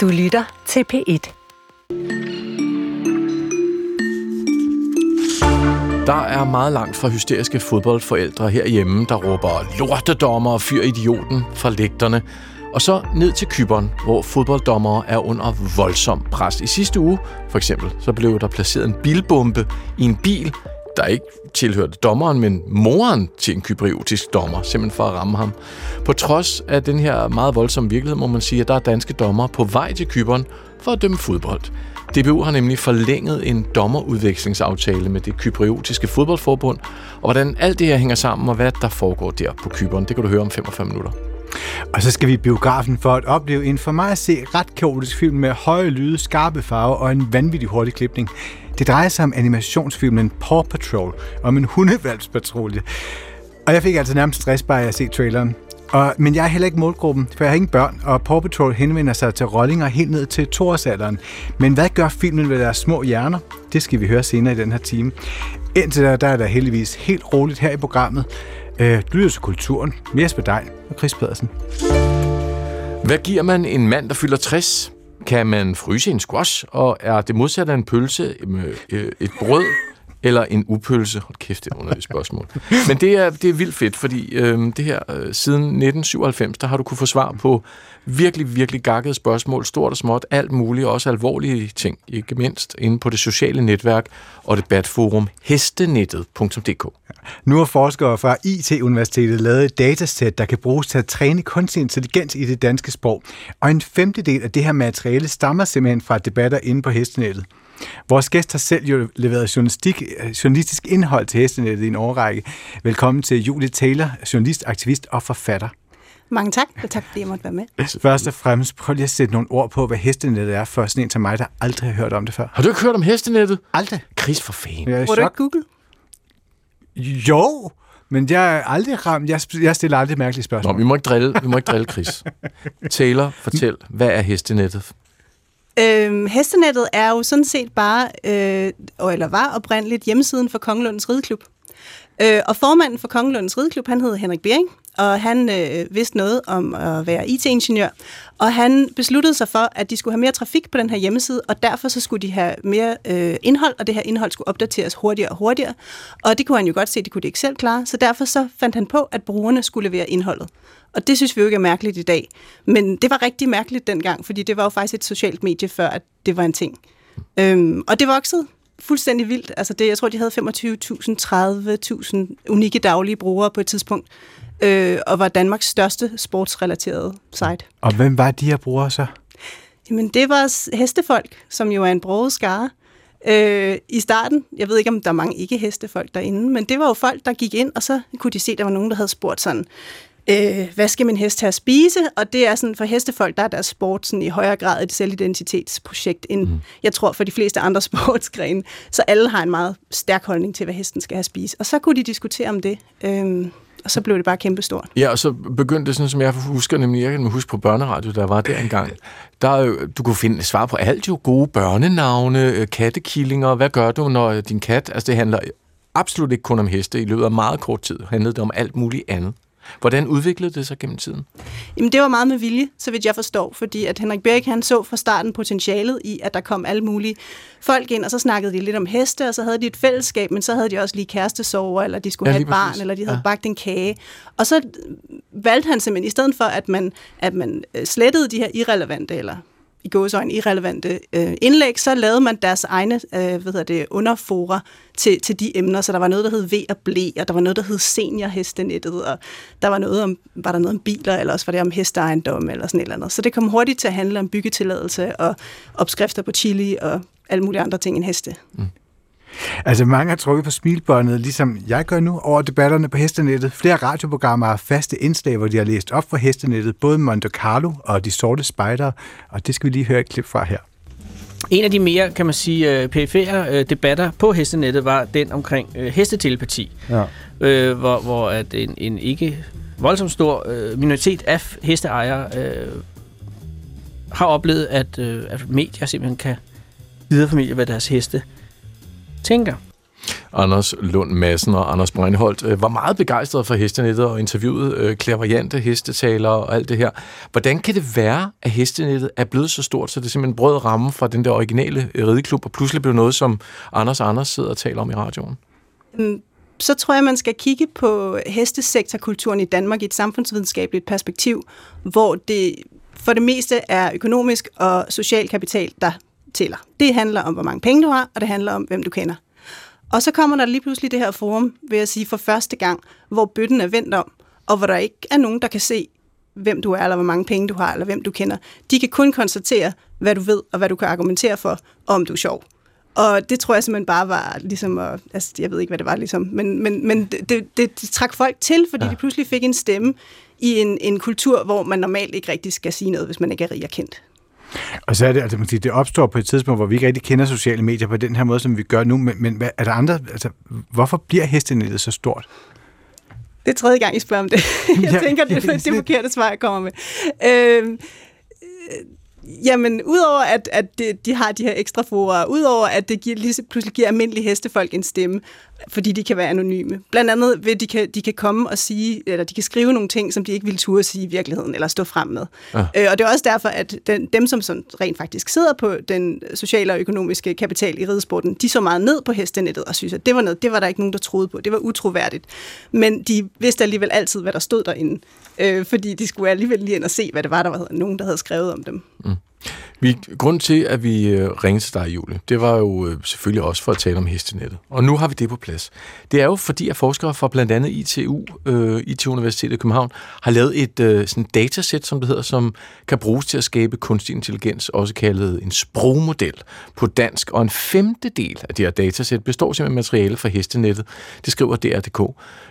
Du lytter til P1. Der er meget langt fra hysteriske fodboldforældre herhjemme, der råber lortedommer og fyr idioten fra lægterne, og så ned til Kyberen, hvor fodbolddommere er under voldsom pres. I sidste uge, for eksempel, så blev der placeret en bilbombe i en bil, der ikke tilhørte dommeren, men moren til en kypriotisk dommer, simpelthen for at ramme ham. På trods af den her meget voldsomme virkelighed, må man sige, at der er danske dommer på vej til Kyberen for at dømme fodbold. DBU har nemlig forlænget en dommerudvekslingsaftale med det kypriotiske fodboldforbund, og hvordan alt det her hænger sammen, og hvad der foregår der på Kyberen, det kan du høre om 45 minutter. Og så skal vi i biografen for at opleve en for mig at se ret kaotisk film med høje lyde, skarpe farver og en vanvittig hurtig klipning. Det drejer sig om animationsfilmen Paw Patrol, om en hundevalgspatrulje. Og jeg fik altså nærmest stress bare af at se traileren. Og, men jeg er heller ikke målgruppen, for jeg har ingen børn, og Paw Patrol henvender sig til rollinger helt ned til toårsalderen. Men hvad gør filmen ved deres små hjerner? Det skal vi høre senere i den her time. Indtil der, der er der heldigvis helt roligt her i programmet. Øh, lyder til kulturen. Mere Dejl og Chris Pedersen. Hvad giver man en mand, der fylder 60? Kan man fryse en squash, og er det modsat af en pølse øh, øh et brød? Eller en upølse? Hold kæft, det er underligt spørgsmål. Men det er, det er vildt fedt, fordi øh, det her øh, siden 1997, der har du kunne få svar på virkelig, virkelig gakkede spørgsmål, stort og småt, alt muligt, også alvorlige ting, ikke mindst inde på det sociale netværk og debatforum hestenettet.dk. Nu har forskere fra IT-universitetet lavet et datasæt, der kan bruges til at træne kunstig intelligens i det danske sprog. Og en femtedel af det her materiale stammer simpelthen fra debatter inde på hestenettet. Vores gæst har selv jo leveret journalistik, journalistisk indhold til hestenettet i en årrække. Velkommen til Julie Taylor, journalist, aktivist og forfatter. Mange tak, og tak fordi jeg måtte være med. Først og fremmest, prøv lige at sætte nogle ord på, hvad hestenettet er, for sådan en til mig, der aldrig har hørt om det før. Har du ikke hørt om hestenettet? Aldrig. Chris for fanden. Bruger du ikke Google? Jo, men jeg er aldrig ramt. Jeg, jeg stiller aldrig mærkelige spørgsmål. Nå, vi må ikke drille, vi må ikke drille Chris. Taylor, fortæl, hvad er hestenettet? Øhm, hestenettet er jo sådan set bare, øh, eller var oprindeligt hjemmesiden for Kongelundens Rideklub. Øh, og formanden for Kongelundens Rideklub, han hed Henrik Bering, og han øh, vidste noget om at være IT-ingeniør, og han besluttede sig for, at de skulle have mere trafik på den her hjemmeside, og derfor så skulle de have mere øh, indhold, og det her indhold skulle opdateres hurtigere og hurtigere, og det kunne han jo godt se, det kunne de ikke selv klare, så derfor så fandt han på, at brugerne skulle levere indholdet. Og det synes vi jo ikke er mærkeligt i dag, men det var rigtig mærkeligt dengang, fordi det var jo faktisk et socialt medie, før at det var en ting. Øhm, og det voksede fuldstændig vildt. Altså det, jeg tror, de havde 25.000, 30.000 unikke daglige brugere på et tidspunkt øh, og var Danmarks største sportsrelaterede site. Og hvem var de her brugere så? Jamen, det var hestefolk, som jo er en broget skare. Øh, I starten, jeg ved ikke, om der er mange ikke-hestefolk derinde, men det var jo folk, der gik ind, og så kunne de se, at der var nogen, der havde spurgt sådan, øh, hvad skal min hest have at spise? Og det er sådan, for hestefolk, der er deres sport sådan, i højere grad et selvidentitetsprojekt, end mm. jeg tror for de fleste andre sportsgrene. Så alle har en meget stærk holdning til, hvad hesten skal have at spise. Og så kunne de diskutere om det. Øh, og så blev det bare kæmpestort. Ja, og så begyndte det sådan, som jeg husker, nemlig jeg kan huske på børneradio, der var der engang. Der, du kunne finde svar på alt jo gode børnenavne, øh, kattekillinger. Hvad gør du, når øh, din kat... Altså, det handler absolut ikke kun om heste. I løbet af meget kort tid handlede det om alt muligt andet. Hvordan udviklede det sig gennem tiden? Jamen, det var meget med vilje, så vidt jeg forstår, fordi at Henrik Bæk, han så fra starten potentialet i, at der kom alle mulige folk ind, og så snakkede de lidt om heste, og så havde de et fællesskab, men så havde de også lige kærestesover, eller de skulle ja, have et barn, præcis. eller de havde ja. bagt en kage. Og så valgte han simpelthen, i stedet for at man, at man øh, slettede de her irrelevante, eller i gåsøjne irrelevante øh, indlæg, så lavede man deres egne øh, hvad hedder det, underfora til, til de emner. Så der var noget, der hed V og Blæ, og der var noget, der hed Seniorhestenettet, og der var noget om, var der noget om biler, eller også var det om hesteejendom, eller sådan et eller andet. Så det kom hurtigt til at handle om byggetilladelse og opskrifter på chili og alle mulige andre ting end heste. Mm. Altså mange har trukket på smilbåndet, ligesom jeg gør nu, over debatterne på Hestenettet. Flere radioprogrammer har faste indslag, hvor de har læst op for Hestenettet, både Monte Carlo og De Sorte Spejdere, og det skal vi lige høre et klip fra her. En af de mere, kan man sige, øh, perifære øh, debatter på hestenettet var den omkring øh, hestetelepati, ja. øh, hvor, hvor at en, en ikke voldsomt stor øh, minoritet af hesteejere øh, har oplevet, at, øh, at medier simpelthen kan videreformidle, hvad deres heste tænker. Anders Lund Madsen og Anders Breinholt, øh, var meget begejstrede for hestenettet og interviewede øh, klaverjante hestetalere og alt det her. Hvordan kan det være, at hestenettet er blevet så stort, så det simpelthen brød ramme fra den der originale rideklub, og pludselig blev noget, som Anders og Anders sidder og taler om i radioen? Mm, så tror jeg, man skal kigge på hestesektorkulturen i Danmark i et samfundsvidenskabeligt perspektiv, hvor det for det meste er økonomisk og social kapital, der tæller. Det handler om, hvor mange penge du har, og det handler om, hvem du kender. Og så kommer der lige pludselig det her forum, vil jeg sige, for første gang, hvor bøtten er vendt om, og hvor der ikke er nogen, der kan se, hvem du er, eller hvor mange penge du har, eller hvem du kender. De kan kun konstatere, hvad du ved, og hvad du kan argumentere for, og om du er sjov. Og det tror jeg simpelthen bare var ligesom, at, altså jeg ved ikke, hvad det var ligesom, men, men, men det, det, det trak folk til, fordi ja. de pludselig fik en stemme i en, en kultur, hvor man normalt ikke rigtig skal sige noget, hvis man ikke er rig og kendt. Og så er det, altså, man siger, det opstår på et tidspunkt, hvor vi ikke rigtig kender sociale medier på den her måde, som vi gør nu, men, men hvad, er der andre, altså, hvorfor bliver hestenettet så stort? Det er tredje gang, I spørger om det. Jeg ja, tænker, det er det forkerte svar, jeg kommer med. Øh, Jamen, udover at, at de, de har de her ekstra forer, udover at det giver, lige pludselig giver almindelige hestefolk en stemme, fordi de kan være anonyme. Blandt andet ved, at de kan, de kan komme og sige, eller de kan skrive nogle ting, som de ikke ville turde sige i virkeligheden, eller stå frem med. Ja. Øh, og det er også derfor, at den, dem, som sådan rent faktisk sidder på den sociale og økonomiske kapital i ridesporten, de så meget ned på hestenettet og synes, at det var noget, det var der ikke nogen, der troede på. Det var utroværdigt. Men de vidste alligevel altid, hvad der stod derinde. Øh, fordi de skulle alligevel lige ind og se, hvad det var, der var nogen, der havde skrevet om dem. Mm. Vi, grund til, at vi øh, ringede til dig, Julie, det var jo øh, selvfølgelig også for at tale om hestenettet. Og nu har vi det på plads. Det er jo fordi, at forskere fra blandt andet ITU, øh, IT-universitetet i København, har lavet et øh, sådan datasæt, som det hedder, som kan bruges til at skabe kunstig intelligens, også kaldet en sprogmodel på dansk. Og en femtedel af det her datasæt består simpelthen af materiale fra hestenettet. Det skriver DR.dk.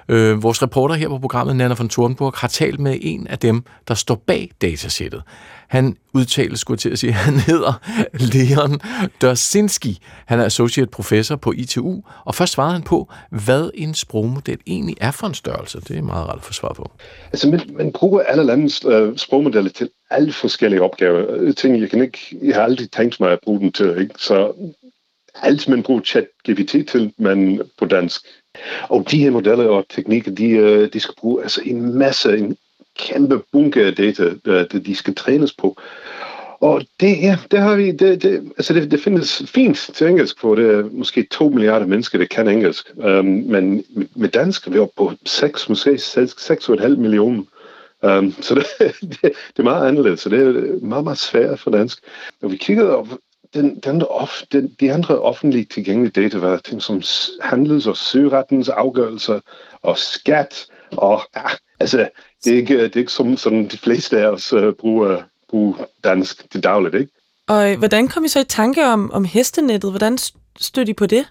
Øh, vores reporter her på programmet, Nana von Thornburg, har talt med en af dem, der står bag datasættet. Han udtalte, skulle til at sige, han hedder Leon Dorsinski. Han er associate professor på ITU, og først svarede han på, hvad en sprogmodel egentlig er for en størrelse. Det er meget rart at få svar på. Altså, man, man bruger alle landets øh, sprogmodeller til alle forskellige opgaver. Øh, ting, jeg, kan ikke, jeg har aldrig tænkt mig at bruge den til. Ikke? Så alt, man bruger chat-GPT til, men på dansk. Og de her modeller og teknikker, de, øh, de skal bruge altså en masse, en kæmpe bunke af data, der, de skal trænes på. Og det, ja, det har vi, det, det, altså det, det findes fint til engelsk, for det er måske 2 milliarder mennesker, der kan engelsk. Um, men med dansk er vi oppe på 6, måske 6,5 millioner. Um, så det, det, det er meget anderledes, så det er meget, meget svært for dansk. Når vi kiggede op, den, den, of, den, de andre offentligt tilgængelige data var ting som handels- og sørettens afgørelser og skat og ja, altså det er ikke, det er ikke som, som de fleste af os uh, bruger, bruger dansk til dagligt, ikke? Og hvordan kom I så i tanke om, om hestenettet? Hvordan stødte I på det?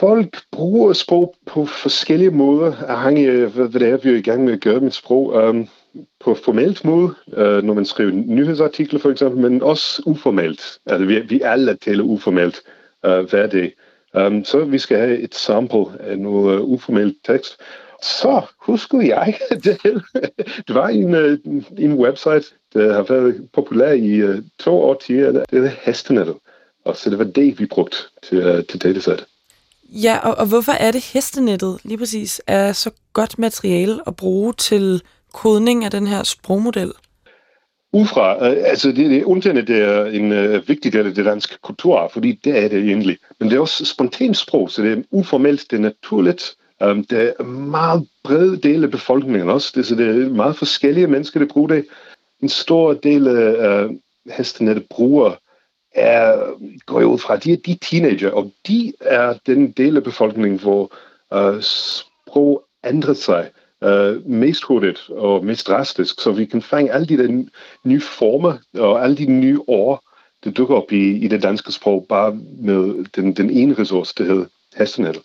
Folk bruger sprog på forskellige måder, afhængig af, hvad det er, vi er i gang med at gøre med sprog. Um, på formelt måde, uh, når man skriver nyhedsartikler for eksempel, men også uformelt. Altså, vi, vi alle taler uformelt uh, hver dag. Um, så vi skal have et sample af noget uh, uformelt tekst. Så husker jeg, det, det var en, øh, en website, der har været populær i uh, to årtier. Det er Hestenettet. Og så det var det, vi brugte til, uh, til datasæt. Ja, og, og hvorfor er det Hestenettet lige præcis er så godt materiale at bruge til kodning af den her sprogmodel? Ufra, altså det, det undtaget, det er en uh, vigtig del af det danske kultur, fordi det er det egentlig. Men det er også spontant sprog, så det er uformelt, det er naturligt, Øhm, um, det er meget bred del af befolkningen også. Det, så det er meget forskellige mennesker, der bruger det. En stor del af øh, uh, der bruger er, går ud fra, de er de teenager, og de er den del af befolkningen, hvor uh, sprog ændrer sig uh, mest hurtigt og mest drastisk, så vi kan fange alle de der nye former og alle de nye ord, der dukker op i, i det danske sprog, bare med den, den ene ressource, der hedder hestenettet.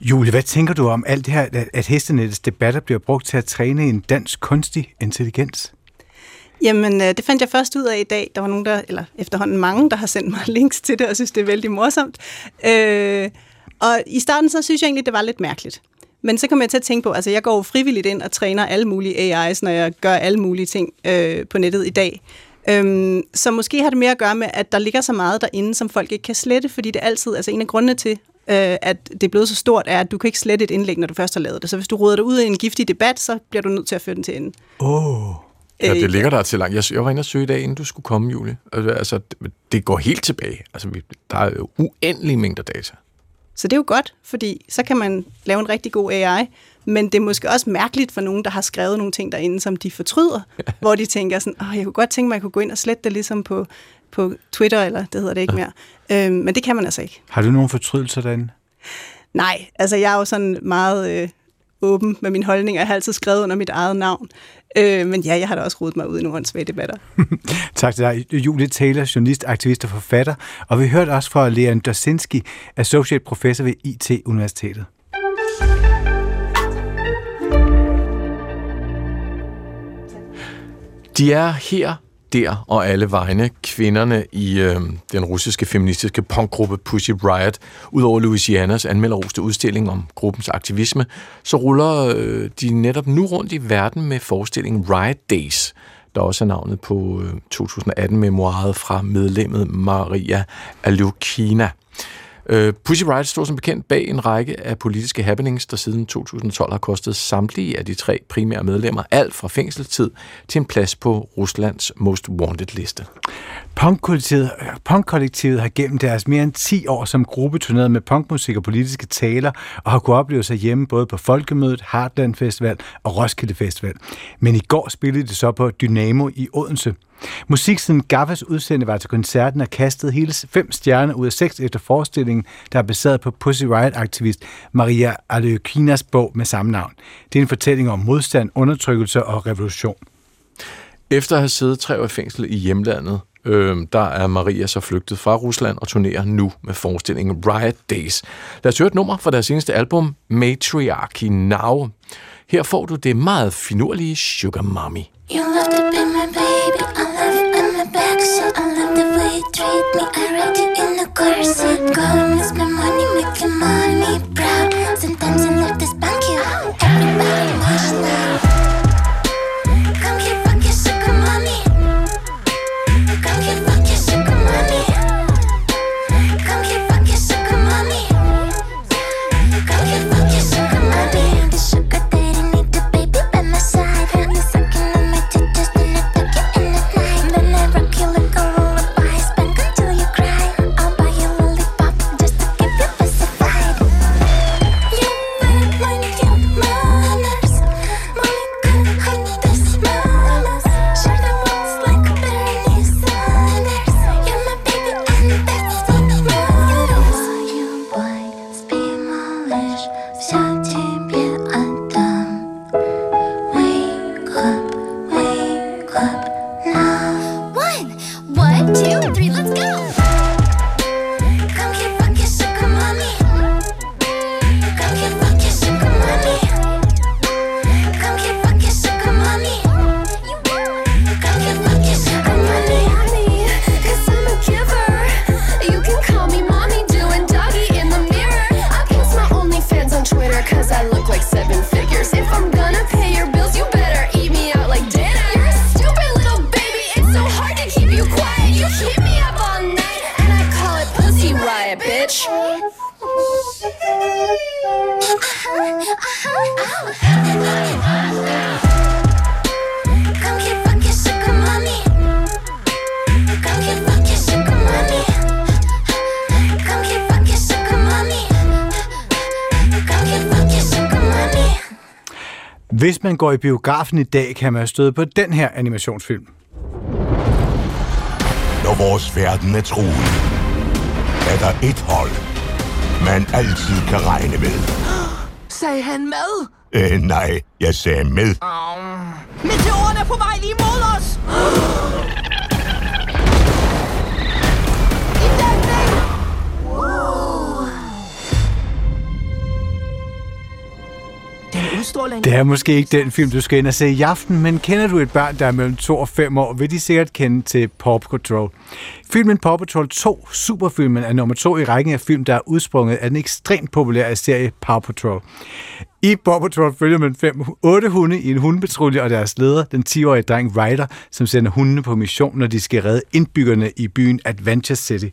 Julie, hvad tænker du om alt det her, at hestenettets debatter bliver brugt til at træne en dansk kunstig intelligens? Jamen, øh, det fandt jeg først ud af i dag. Der var nogen, der, eller efterhånden mange, der har sendt mig links til det, og synes, det er vældig morsomt. Øh, og i starten, så synes jeg egentlig, det var lidt mærkeligt. Men så kom jeg til at tænke på, altså jeg går frivilligt ind og træner alle mulige AI's, når jeg gør alle mulige ting øh, på nettet i dag. Øhm, så måske har det mere at gøre med, at der ligger så meget derinde, som folk ikke kan slette, fordi det altid, altså en af grundene til, øh, at det er blevet så stort, er, at du kan ikke slette et indlæg, når du først har lavet det. Så hvis du ruder dig ud i en giftig debat, så bliver du nødt til at føre den til enden. Åh. Oh. Ja, det ligger der til langt. Jeg, jeg var inde og søge i dag, inden du skulle komme, Julie. Altså, det, det går helt tilbage. Altså, der er jo uendelige mængder data. Så det er jo godt, fordi så kan man lave en rigtig god AI, men det er måske også mærkeligt for nogen, der har skrevet nogle ting derinde, som de fortryder, hvor de tænker sådan, Åh, jeg kunne godt tænke mig, at jeg kunne gå ind og slette det ligesom på, på Twitter, eller det hedder det ikke mere. Øhm, men det kan man altså ikke. Har du nogle fortrydelser derinde? Nej, altså jeg er jo sådan meget øh, åben med min holdning, og jeg har altid skrevet under mit eget navn. Øh, men ja, jeg har da også rodet mig ud i nogle åndssvage debatter. tak til dig, Julie Taylor, journalist, aktivist og forfatter. Og vi hørte også fra Leon Dosinski, associate professor ved IT-universitetet. De er her der og alle vegne kvinderne i øh, den russiske feministiske punkgruppe Pussy Riot. Udover Louisianas anmelderoste udstilling om gruppens aktivisme, så ruller øh, de netop nu rundt i verden med forestillingen Riot Days, der også er navnet på øh, 2018-memoiret fra medlemmet Maria Alukina. Øh, Pussy Riot står som bekendt bag en række af politiske happenings, der siden 2012 har kostet samtlige af de tre primære medlemmer alt fra fængselstid til en plads på Ruslands Most Wanted-liste. Punkkollektivet, punkkollektivet har gennem deres mere end 10 år som gruppe turneret med punkmusik og politiske taler, og har kunnet opleve sig hjemme både på Folkemødet, Heartland Festival og Roskilde Festival. Men i går spillede de så på Dynamo i Odense. Musiksiden Gaffas udsendte var til koncerten og kastede hele fem stjerner ud af seks efter forestillingen, der er baseret på Pussy Riot-aktivist Maria Aleukinas bog med samme navn. Det er en fortælling om modstand, undertrykkelse og revolution. Efter at have siddet tre år i fængsel i hjemlandet, øh, der er Maria så flygtet fra Rusland og turnerer nu med forestillingen Riot Days. Lad os høre et nummer fra deres seneste album, Matriarchy Now. Her får du det meget finurlige Sugar Mommy. You love to be my baby, I love it on my back, so I love the way you treat me. I ride you in the car seat, go miss my money, make your money proud. Sometimes I love to spank you, everybody watch now. Man går i biografen i dag, kan man støde på den her animationsfilm. Når vores verden er truet, er der et hold, man altid kan regne med. Sagde han med? Øh, nej, jeg sagde med. Skål. Det er måske ikke den film, du skal ind og se i aften, men kender du et barn, der er mellem 2 og 5 år, vil de sikkert kende til Paw Patrol. Filmen Paw Patrol 2, superfilmen, er nummer 2 i rækken af film, der er udsprunget af den ekstremt populære serie Paw Patrol. I Paw Patrol følger man fem, otte hunde i en hundepatrulje og deres leder, den 10-årige dreng Ryder, som sender hundene på mission, når de skal redde indbyggerne i byen Adventure City.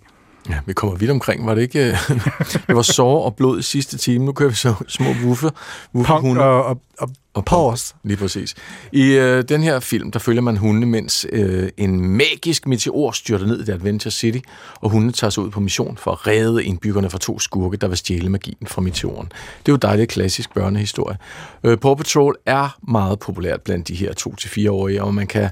Ja, vi kommer vidt omkring, var det ikke? det var sår og blod i sidste time. Nu kører vi så små wuffe, Punk og, og, og, og pause. Lige præcis. I øh, den her film, der følger man hundene, mens øh, en magisk meteor styrter ned i Adventure City, og hundene tager sig ud på mission for at redde indbyggerne fra to skurke, der vil stjæle magien fra meteoren. Det er jo dejligt klassisk børnehistorie. Øh, Paw Patrol er meget populært blandt de her 2-4-årige, og man kan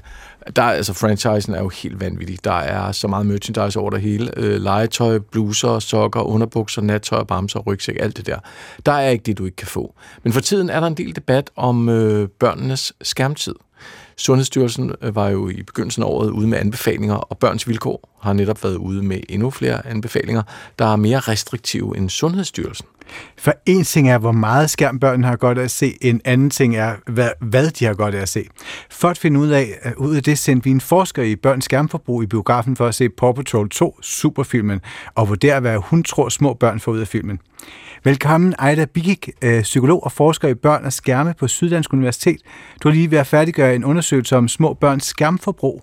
der altså franchisen er jo helt vanvittig. Der er så meget merchandise over det hele. Øh, legetøj, bluser, sokker, underbukser, nattøj, bamser, rygsæk, alt det der. Der er ikke det, du ikke kan få. Men for tiden er der en del debat om øh, børnenes skærmtid. Sundhedsstyrelsen øh, var jo i begyndelsen af året ude med anbefalinger, og Børns Vilkår har netop været ude med endnu flere anbefalinger, der er mere restriktive end Sundhedsstyrelsen. For en ting er, hvor meget skærm børnene har godt af at se, en anden ting er, hvad, hvad de har godt af at se. For at finde ud af, ud af det, sendte vi en forsker i børns skærmforbrug i biografen for at se Paw Patrol 2, superfilmen, og vurdere, hvad hun tror, små børn får ud af filmen. Velkommen, Ejda Bigik, øh, psykolog og forsker i børn og skærme på Syddansk Universitet. Du har lige ved at færdiggøre en undersøgelse om små børns skærmforbrug.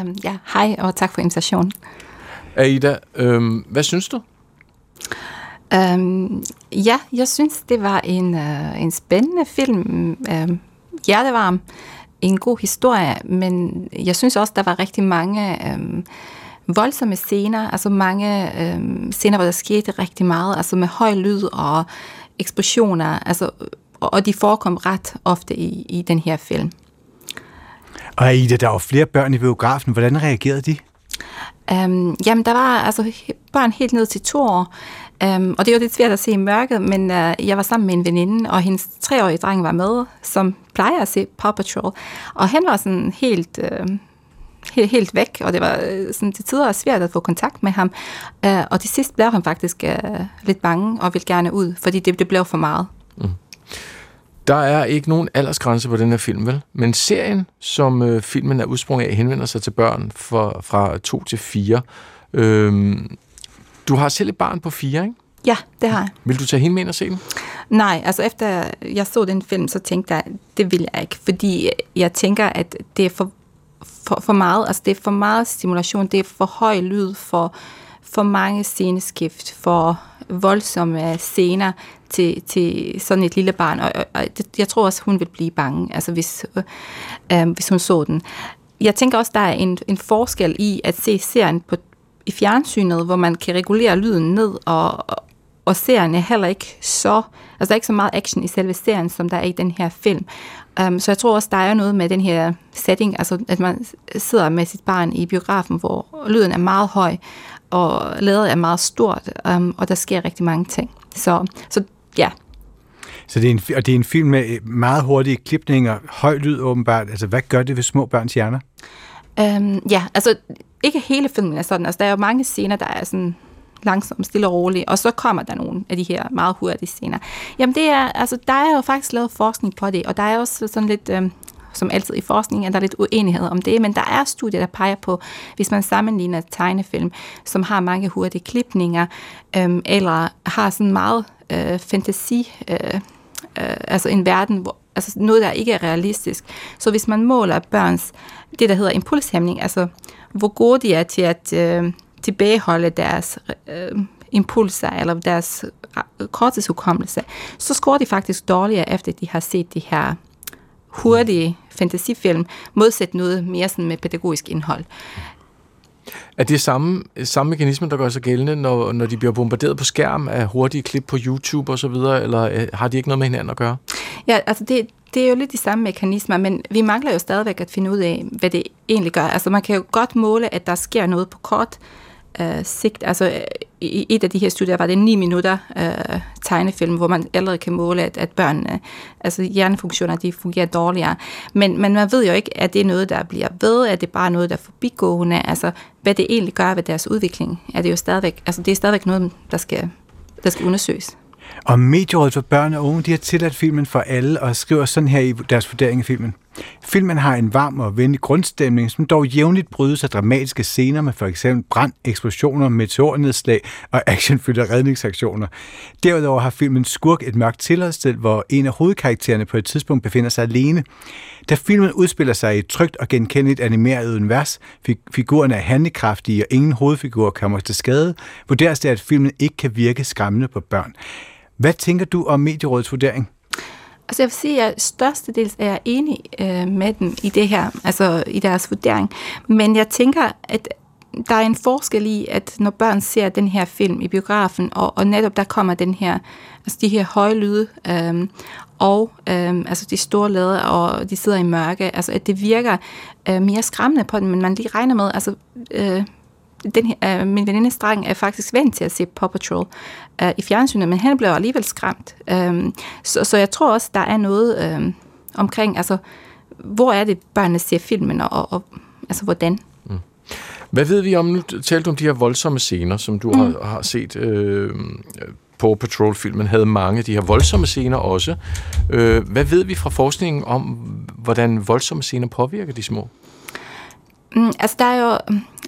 Um, ja, hej og tak for invitationen. Aida, øhm, hvad synes du? Um, ja, jeg synes, det var en, uh, en spændende film. Um, hjertevarm. En god historie, men jeg synes også, der var rigtig mange um, voldsomme scener, altså mange um, scener, hvor der skete rigtig meget, altså med høj lyd og eksplosioner, altså, og, og de forekom ret ofte i, i den her film. Og Aida, der var flere børn i biografen. Hvordan reagerede de? Um, jamen, der var altså børn helt ned til to år, um, og det var lidt svært at se i mørket, men uh, jeg var sammen med en veninde, og hendes treårige dreng var med, som plejer at se Paw Patrol, og han var sådan helt... Øh, uh, helt, helt væk, og det var øh, sådan til tider svært at få kontakt med ham. Uh, og til sidst blev han faktisk uh, lidt bange og ville gerne ud, fordi det, det blev for meget. Mm. Der er ikke nogen aldersgrænse på den her film, vel? Men serien, som øh, filmen er udsprunget af, henvender sig til børn for, fra 2 til 4. Øhm, du har selv et barn på 4, ikke? Ja, det har jeg. Vil du tage hende med ind og se den? Nej, altså efter jeg så den film, så tænkte jeg, det vil jeg ikke, fordi jeg tænker, at det er for, for, for meget, altså det er for meget stimulation, det er for høj lyd, for, for mange sceneskift, for voldsomme scener til, til sådan et lille barn, og, og, og jeg tror også, hun vil blive bange, altså hvis, øh, hvis hun så den. Jeg tænker også, der er en, en forskel i at se serien på, i fjernsynet, hvor man kan regulere lyden ned, og, og, og serien er heller ikke så, altså der er ikke så meget action i selve serien, som der er i den her film. Um, så jeg tror også, der er noget med den her setting, altså at man sidder med sit barn i biografen, hvor lyden er meget høj, og ladet er meget stort, um, og der sker rigtig mange ting. Så, så ja, Så det er en, og det er en film med meget hurtige klipninger, høj lyd åbenbart. Altså, hvad gør det ved små børns hjerner? Um, ja, altså ikke hele filmen er sådan. Altså, der er jo mange scener, der er sådan langsomt, stille og roligt, og så kommer der nogle af de her meget hurtige scener. Jamen det er, altså der er jo faktisk lavet forskning på det, og der er også sådan lidt, øh, som altid i forskning, at der er lidt uenighed om det, men der er studier, der peger på, hvis man sammenligner tegnefilm, som har mange hurtige klipninger, øh, eller har sådan meget øh, fantasi, øh, øh, altså en verden, hvor, altså noget, der ikke er realistisk. Så hvis man måler børns, det der hedder impulshæmning, altså hvor gode de er til at øh, tilbageholde deres øh, impulser eller deres øh, korttidshukommelse, så scorer de faktisk dårligere, efter de har set de her hurtige fantasifilm, modsat noget mere sådan med pædagogisk indhold. Er det samme, samme mekanisme, der gør sig gældende, når, når de bliver bombarderet på skærm af hurtige klip på YouTube og så videre, eller øh, har de ikke noget med hinanden at gøre? Ja, altså det, det er jo lidt de samme mekanismer, men vi mangler jo stadigvæk at finde ud af, hvad det egentlig gør. Altså man kan jo godt måle, at der sker noget på kort øh, sigt. Altså i et af de her studier var det 9 minutter øh, tegnefilm, hvor man allerede kan måle, at, at børnene, øh, altså hjernefunktioner, de fungerer dårligere. Men, men man ved jo ikke, at det er noget, der bliver ved, at det er bare noget, der er forbigående. Altså hvad det egentlig gør ved deres udvikling, er det jo stadigvæk, altså det er stadigvæk noget, der skal, der skal undersøges. Og Medierådet for Børn og Unge, de har tilladt filmen for alle og skriver sådan her i deres vurdering af filmen. Filmen har en varm og venlig grundstemning, som dog jævnligt brydes af dramatiske scener med for eksempel brand, eksplosioner, meteornedslag og actionfyldte redningsaktioner. Derudover har filmen Skurk et mørkt tilholdssted, hvor en af hovedkaraktererne på et tidspunkt befinder sig alene. Da filmen udspiller sig i et trygt og genkendeligt animeret univers, fig- figurerne er handekraftige og ingen hovedfigur kommer til skade, vurderes det, at filmen ikke kan virke skræmmende på børn. Hvad tænker du om medierådets vurdering? Altså jeg vil sige, at størstedels er jeg enig øh, med dem i det her, altså i deres vurdering. Men jeg tænker, at der er en forskel i, at når børn ser den her film i biografen, og, og netop der kommer den her, altså de her høje lyde, øh, og øh, altså de store lader, og de sidder i mørke, altså at det virker øh, mere skræmmende på dem, men man lige regner med, altså øh, den her, øh, min venindes dreng er faktisk vant til at se Paw Patrol øh, i fjernsynet, men han blev alligevel skræmt. Øh, så, så jeg tror også, der er noget øh, omkring, altså, hvor er det, børnene ser filmen, og, og altså, hvordan? Hvad ved vi om, nu talte du om de her voldsomme scener, som du mm. har, har set øh, på Patrol-filmen, havde mange af de her voldsomme scener også. Øh, hvad ved vi fra forskningen om, hvordan voldsomme scener påvirker de små? Mm, altså, der er jo,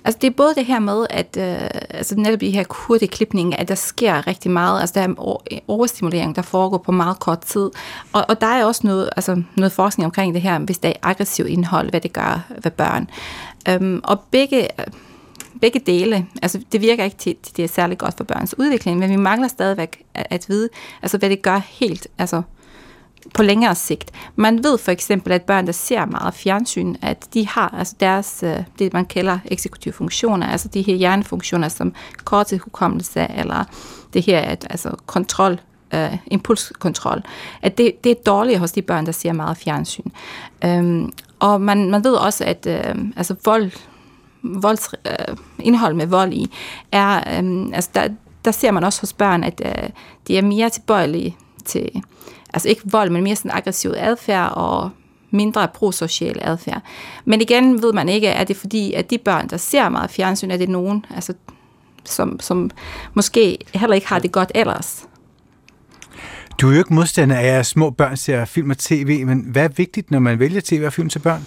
altså, det er både det her med, at øh, altså, netop i her hurtige klipning, at der sker rigtig meget. Altså, der er overstimulering, der foregår på meget kort tid. Og, og der er også noget, altså, noget forskning omkring det her, hvis der er aggressiv indhold, hvad det gør ved børn. Øhm, og begge, begge dele, altså det virker ikke til, til det er særlig godt for børns udvikling, men vi mangler stadigvæk at, at vide, altså hvad det gør helt, altså på længere sigt. Man ved for eksempel, at børn, der ser meget fjernsyn, at de har altså deres, øh, det man kalder eksekutive funktioner, altså de her hjernefunktioner som korttidshukommelse eller det her at, altså kontrol, øh, impulskontrol, at det, det er dårligt hos de børn, der ser meget fjernsyn. Øhm, og man, man ved også, at øh, altså vold, volds, øh, indhold med vold i, er, øh, altså der, der ser man også hos børn, at øh, de er mere tilbøjelige til, altså ikke vold, men mere sådan aggressiv adfærd og mindre prosocial adfærd. Men igen ved man ikke, er det fordi, at de børn, der ser meget fjernsyn, er det nogen, altså, som, som måske heller ikke har det godt ellers. Du er jo ikke modstander af, at små børn ser film og tv, men hvad er vigtigt, når man vælger tv og film til børn?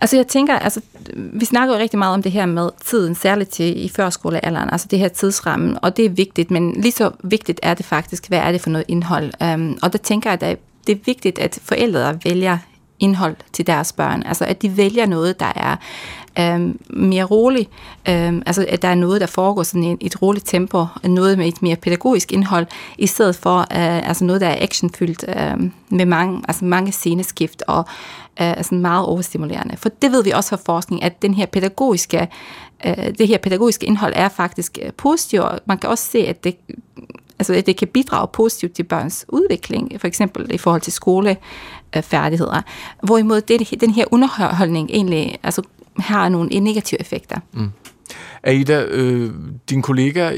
Altså jeg tænker, altså, vi snakker jo rigtig meget om det her med tiden, særligt til i førskolealderen, altså det her tidsrammen, og det er vigtigt, men lige så vigtigt er det faktisk, hvad er det for noget indhold? Um, og der tænker jeg, at det er vigtigt, at forældre vælger indhold til deres børn, altså at de vælger noget, der er øhm, mere roligt, øhm, altså at der er noget, der foregår sådan i et roligt tempo, noget med et mere pædagogisk indhold, i stedet for øh, altså noget, der er actionfyldt øh, med mange, altså mange sceneskift og er sådan meget overstimulerende. For det ved vi også fra forskning, at den her pædagogiske, øh, det her pædagogiske indhold er faktisk øh, positivt, og man kan også se, at det altså at det kan bidrage positivt til børns udvikling, for eksempel i forhold til skolefærdigheder. Hvorimod det, den her underholdning egentlig altså, har nogle negative effekter. Mm. Aida, øh, din kollega,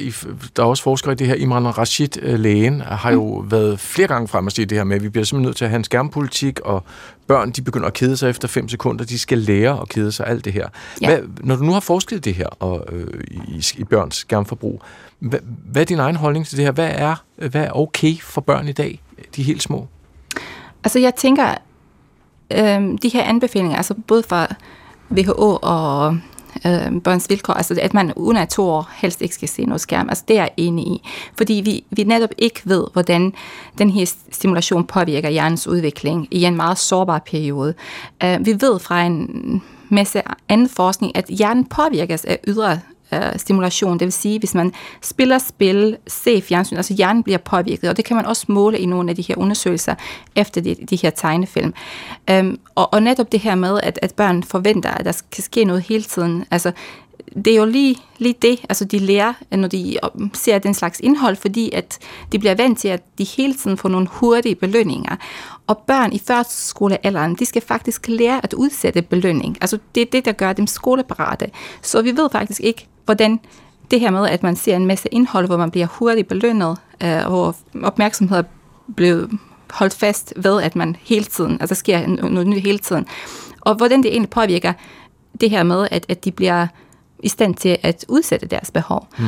der er også forsker i det her, Imran Rashid, øh, lægen, har jo mm. været flere gange frem og sige det her med, at vi bliver simpelthen nødt til at have en skærmpolitik, og børn, de begynder at kede sig efter fem sekunder, de skal lære at kede sig, alt det her. Ja. Hvad, når du nu har forsket det her og, øh, i, i børns skærmforbrug, hvad, hvad er din egen holdning til det her? Hvad er, hvad er okay for børn i dag, de helt små? Altså jeg tænker, øh, de her anbefalinger, altså både fra WHO og øh, børns vilkår, altså at man under to år helst ikke skal se noget skærm, altså det er jeg enig i. Fordi vi, vi netop ikke ved, hvordan den her stimulation påvirker hjernens udvikling i en meget sårbar periode. Øh, vi ved fra en masse anden forskning, at hjernen påvirkes af ydre øh, stimulation. Det vil sige, hvis man spiller spil, ser fjernsyn, altså hjernen bliver påvirket, og det kan man også måle i nogle af de her undersøgelser efter de, de her tegnefilm. Øhm, og, og netop det her med, at, at børn forventer, at der skal ske noget hele tiden, altså det er jo lige, lige det, altså de lærer, når de ser den slags indhold, fordi at de bliver vant til, at de hele tiden får nogle hurtige belønninger. Og børn i førskolealderen, de skal faktisk lære at udsætte belønning. Altså det er det, der gør dem skoleparate. Så vi ved faktisk ikke, hvordan det her med, at man ser en masse indhold, hvor man bliver hurtigt belønnet, øh, hvor opmærksomhed er blevet holdt fast ved, at man hele tiden, altså der sker noget nyt hele tiden. Og hvordan det egentlig påvirker det her med, at, at de bliver i stand til at udsætte deres behov. Mm.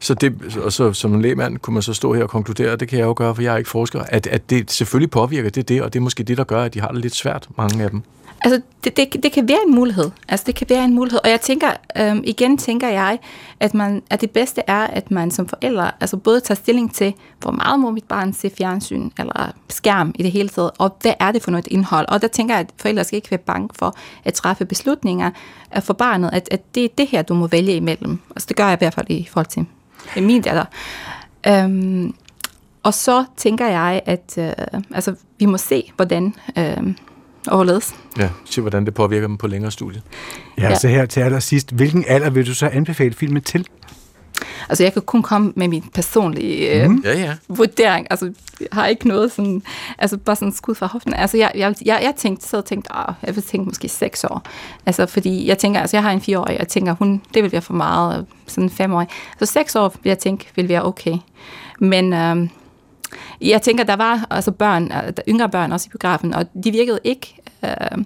Så, det, og så som en lægmand kunne man så stå her og konkludere, det kan jeg jo gøre, for jeg er ikke forsker, at, at det selvfølgelig påvirker det det, og det er måske det, der gør, at de har det lidt svært, mange af dem. Altså, det, det, det kan være en mulighed. Altså, det kan være en mulighed. Og jeg tænker, øhm, igen tænker jeg, at, man, at det bedste er, at man som forældre altså både tager stilling til, hvor meget må mit barn se fjernsyn eller skærm i det hele taget, og hvad er det for noget indhold. Og der tænker jeg, at forældre skal ikke være bange for at træffe beslutninger for barnet, at, at det er det her, du må vælge imellem. Altså, det gør jeg i hvert fald i forhold til min datter. Øhm, og så tænker jeg, at øh, altså, vi må se, hvordan... Øh, overledes. Ja, se hvordan det påvirker dem på længere studie. Ja, ja. så her til allersidst. Hvilken alder vil du så anbefale filmen til? Altså, jeg kan kun komme med min personlige øh, mm. ja, ja. vurdering. Altså, jeg har ikke noget sådan, altså bare sådan skud fra hoften. Altså, jeg, jeg, jeg, jeg tænkte, så tænkte, åh, jeg vil tænke måske seks år. Altså, fordi jeg tænker, altså, jeg har en fireårig, og jeg tænker, hun, det vil være for meget, sådan en femårig. Så seks år, vil jeg tænke, vil være okay. Men, øh, jeg tænker, der var altså børn, der yngre børn også i biografen, og de virkede ikke øh,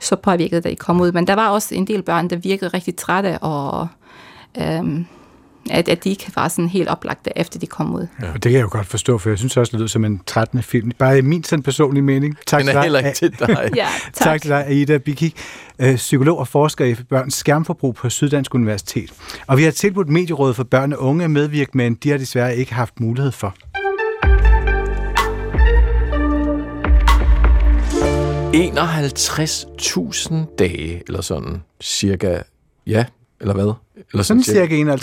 så påvirket, da de kom ud. Men der var også en del børn, der virkede rigtig trætte, og øh, at, at de ikke var sådan helt oplagte, efter de kom ud. Ja, det kan jeg jo godt forstå, for jeg synes også, det lyder som en 13. film. Bare min sådan personlige mening. Tak Den er til dig, heller ikke til dig. ja, tak. tak til dig, Aida Bikik, øh, psykolog og forsker i børns skærmforbrug på Syddansk Universitet. Og vi har tilbudt Medierådet for Børn og Unge at medvirke, men de har desværre ikke haft mulighed for. 51.000 dage, eller sådan cirka, ja, eller hvad? Eller sådan, sådan cirka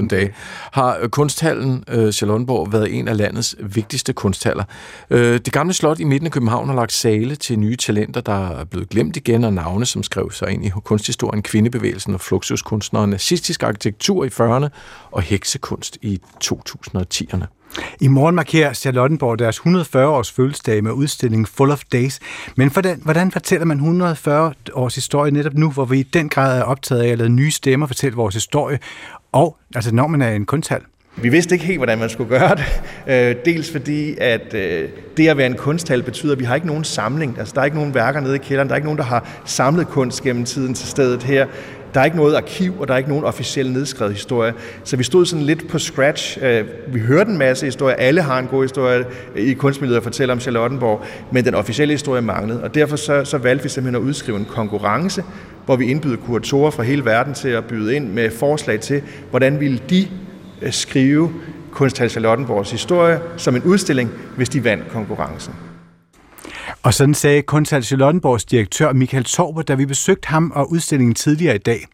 51.000 dage, har kunsthallen øh, Charlottenborg været en af landets vigtigste kunsthaller. Øh, det gamle slot i midten af København har lagt sale til nye talenter, der er blevet glemt igen, og navne, som skrev sig ind i kunsthistorien, kvindebevægelsen og fluxuskunstnere, nazistisk arkitektur i 40'erne og heksekunst i 2010'erne. I morgen markerer Charlottenborg deres 140-års fødselsdag med udstillingen Full of Days. Men hvordan, hvordan fortæller man 140 års historie netop nu, hvor vi i den grad er optaget af at lade nye stemmer fortælle vores historie, og altså når man er en kunsthal? Vi vidste ikke helt, hvordan man skulle gøre det. Øh, dels fordi, at øh, det at være en kunsthal betyder, at vi har ikke nogen samling. Altså, der er ikke nogen værker nede i kælderen. Der er ikke nogen, der har samlet kunst gennem tiden til stedet her. Der er ikke noget arkiv, og der er ikke nogen officiel nedskrevet historie. Så vi stod sådan lidt på scratch. Øh, vi hørte en masse historier. Alle har en god historie øh, i kunstmiljøet at fortælle om Charlottenborg, men den officielle historie manglede. Og derfor så, så valgte vi simpelthen at udskrive en konkurrence, hvor vi indbyder kuratorer fra hele verden til at byde ind med forslag til, hvordan ville de øh, skrive Kunsthal Charlottenborgs historie som en udstilling, hvis de vandt konkurrencen. Og sådan sagde Kunsthal Charlottenborgs direktør Michael Torber, da vi besøgte ham og udstillingen tidligere i dag.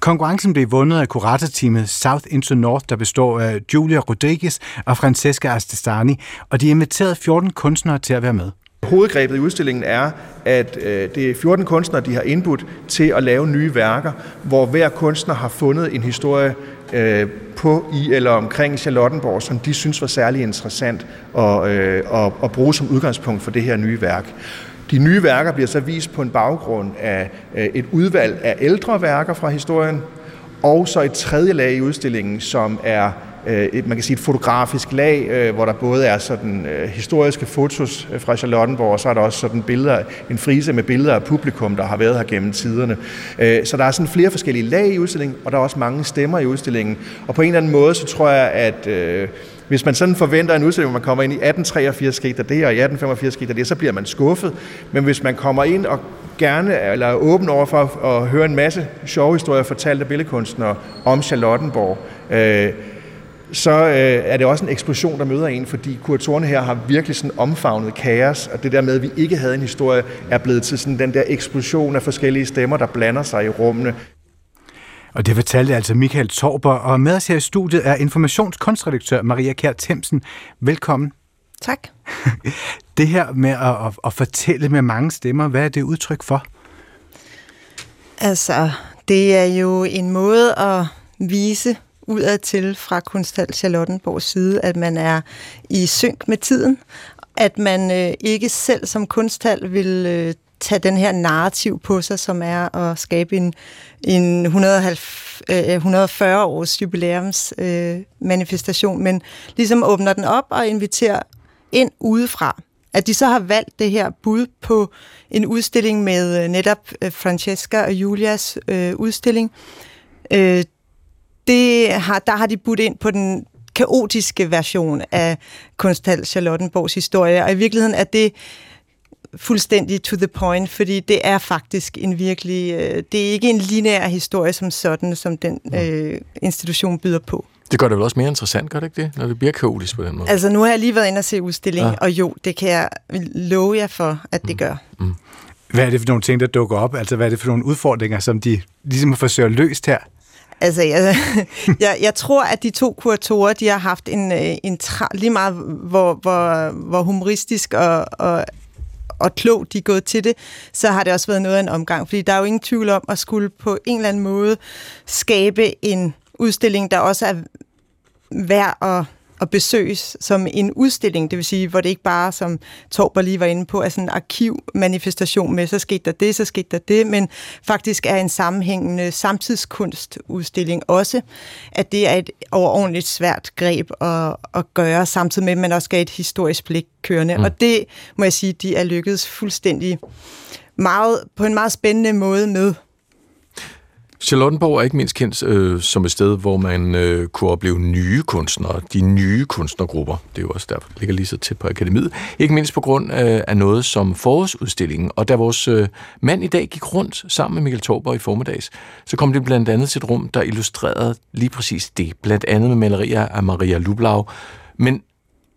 Konkurrencen blev vundet af kuratorteamet South into North, der består af Julia Rodriguez og Francesca Astestani, og de inviterede 14 kunstnere til at være med. Hovedgrebet i udstillingen er, at øh, det er 14 kunstnere, de har indbudt til at lave nye værker, hvor hver kunstner har fundet en historie øh, på, i eller omkring Charlottenborg, som de synes var særlig interessant at, øh, at, at bruge som udgangspunkt for det her nye værk. De nye værker bliver så vist på en baggrund af øh, et udvalg af ældre værker fra historien, og så et tredje lag i udstillingen, som er Øh, et, man kan sige et fotografisk lag, øh, hvor der både er sådan øh, historiske fotos øh, fra Charlottenborg, og så er der også sådan billeder, en frise med billeder af publikum, der har været her gennem tiderne. Øh, så der er sådan flere forskellige lag i udstillingen, og der er også mange stemmer i udstillingen. Og på en eller anden måde, så tror jeg, at øh, hvis man sådan forventer en udstilling, hvor man kommer ind i 1883 skete der det, og i 1885 skete der det, så bliver man skuffet. Men hvis man kommer ind og gerne eller er åben over for at høre en masse sjove historier fortalt af billedkunstnere om Charlottenborg, øh, så øh, er det også en eksplosion, der møder en, fordi kuratorerne her har virkelig sådan omfavnet kaos, og det der med, at vi ikke havde en historie, er blevet til sådan den der eksplosion af forskellige stemmer, der blander sig i rummene. Og det fortalte altså Michael Torber, og med os her i studiet er informationskunstredaktør Maria Kjær Themsen. Velkommen. Tak. det her med at, at, at fortælle med mange stemmer, hvad er det udtryk for? Altså, det er jo en måde at vise udadtil fra Kunsthal Charlottenborgs side, at man er i synk med tiden, at man øh, ikke selv som kunsthal vil øh, tage den her narrativ på sig, som er at skabe en, en 150, øh, 140 års jubilæums øh, manifestation, men ligesom åbner den op og inviterer ind udefra. At de så har valgt det her bud på en udstilling med øh, netop øh, Francesca og Julias øh, udstilling, øh, det har, der har de budt ind på den kaotiske version af Kunsthal Charlottenborgs historie, og i virkeligheden er det fuldstændig to the point, fordi det er faktisk en virkelig, øh, det er ikke en lineær historie som sådan, som den øh, institution byder på. Det gør det vel også mere interessant, gør det ikke det, når det bliver kaotisk på den måde? Altså nu har jeg lige været inde og se udstillingen, Ja. ja. og jo, det kan jeg love jer for, at det gør. Hvad er det for nogle ting, der dukker op? Altså, hvad er det for nogle udfordringer, som de ligesom forsøger løst her? Altså, jeg, jeg, jeg tror, at de to kuratorer, de har haft en, øh, en tra- lige meget, hvor, hvor, hvor humoristisk og, og, og klog de er gået til det, så har det også været noget af en omgang. Fordi der er jo ingen tvivl om at skulle på en eller anden måde skabe en udstilling, der også er værd at, at besøges som en udstilling, det vil sige, hvor det ikke bare, som Torber lige var inde på, er sådan en arkivmanifestation med, så skete der det, så skete der det, men faktisk er en sammenhængende samtidskunstudstilling også, at det er et overordentligt svært greb at, at gøre, samtidig med, at man også skal et historisk blik kørende. Mm. Og det, må jeg sige, de er lykkedes fuldstændig meget, på en meget spændende måde med. Charlottenborg er ikke mindst kendt øh, som et sted, hvor man øh, kunne opleve nye kunstnere, de nye kunstnergrupper. Det er jo også derfor, det ligger lige så tæt på akademiet. Ikke mindst på grund øh, af noget som forårsudstillingen. Og da vores øh, mand i dag gik rundt sammen med Michael Torber i formiddags, så kom det blandt andet til et rum, der illustrerede lige præcis det. Blandt andet med malerier af Maria Lublau. Men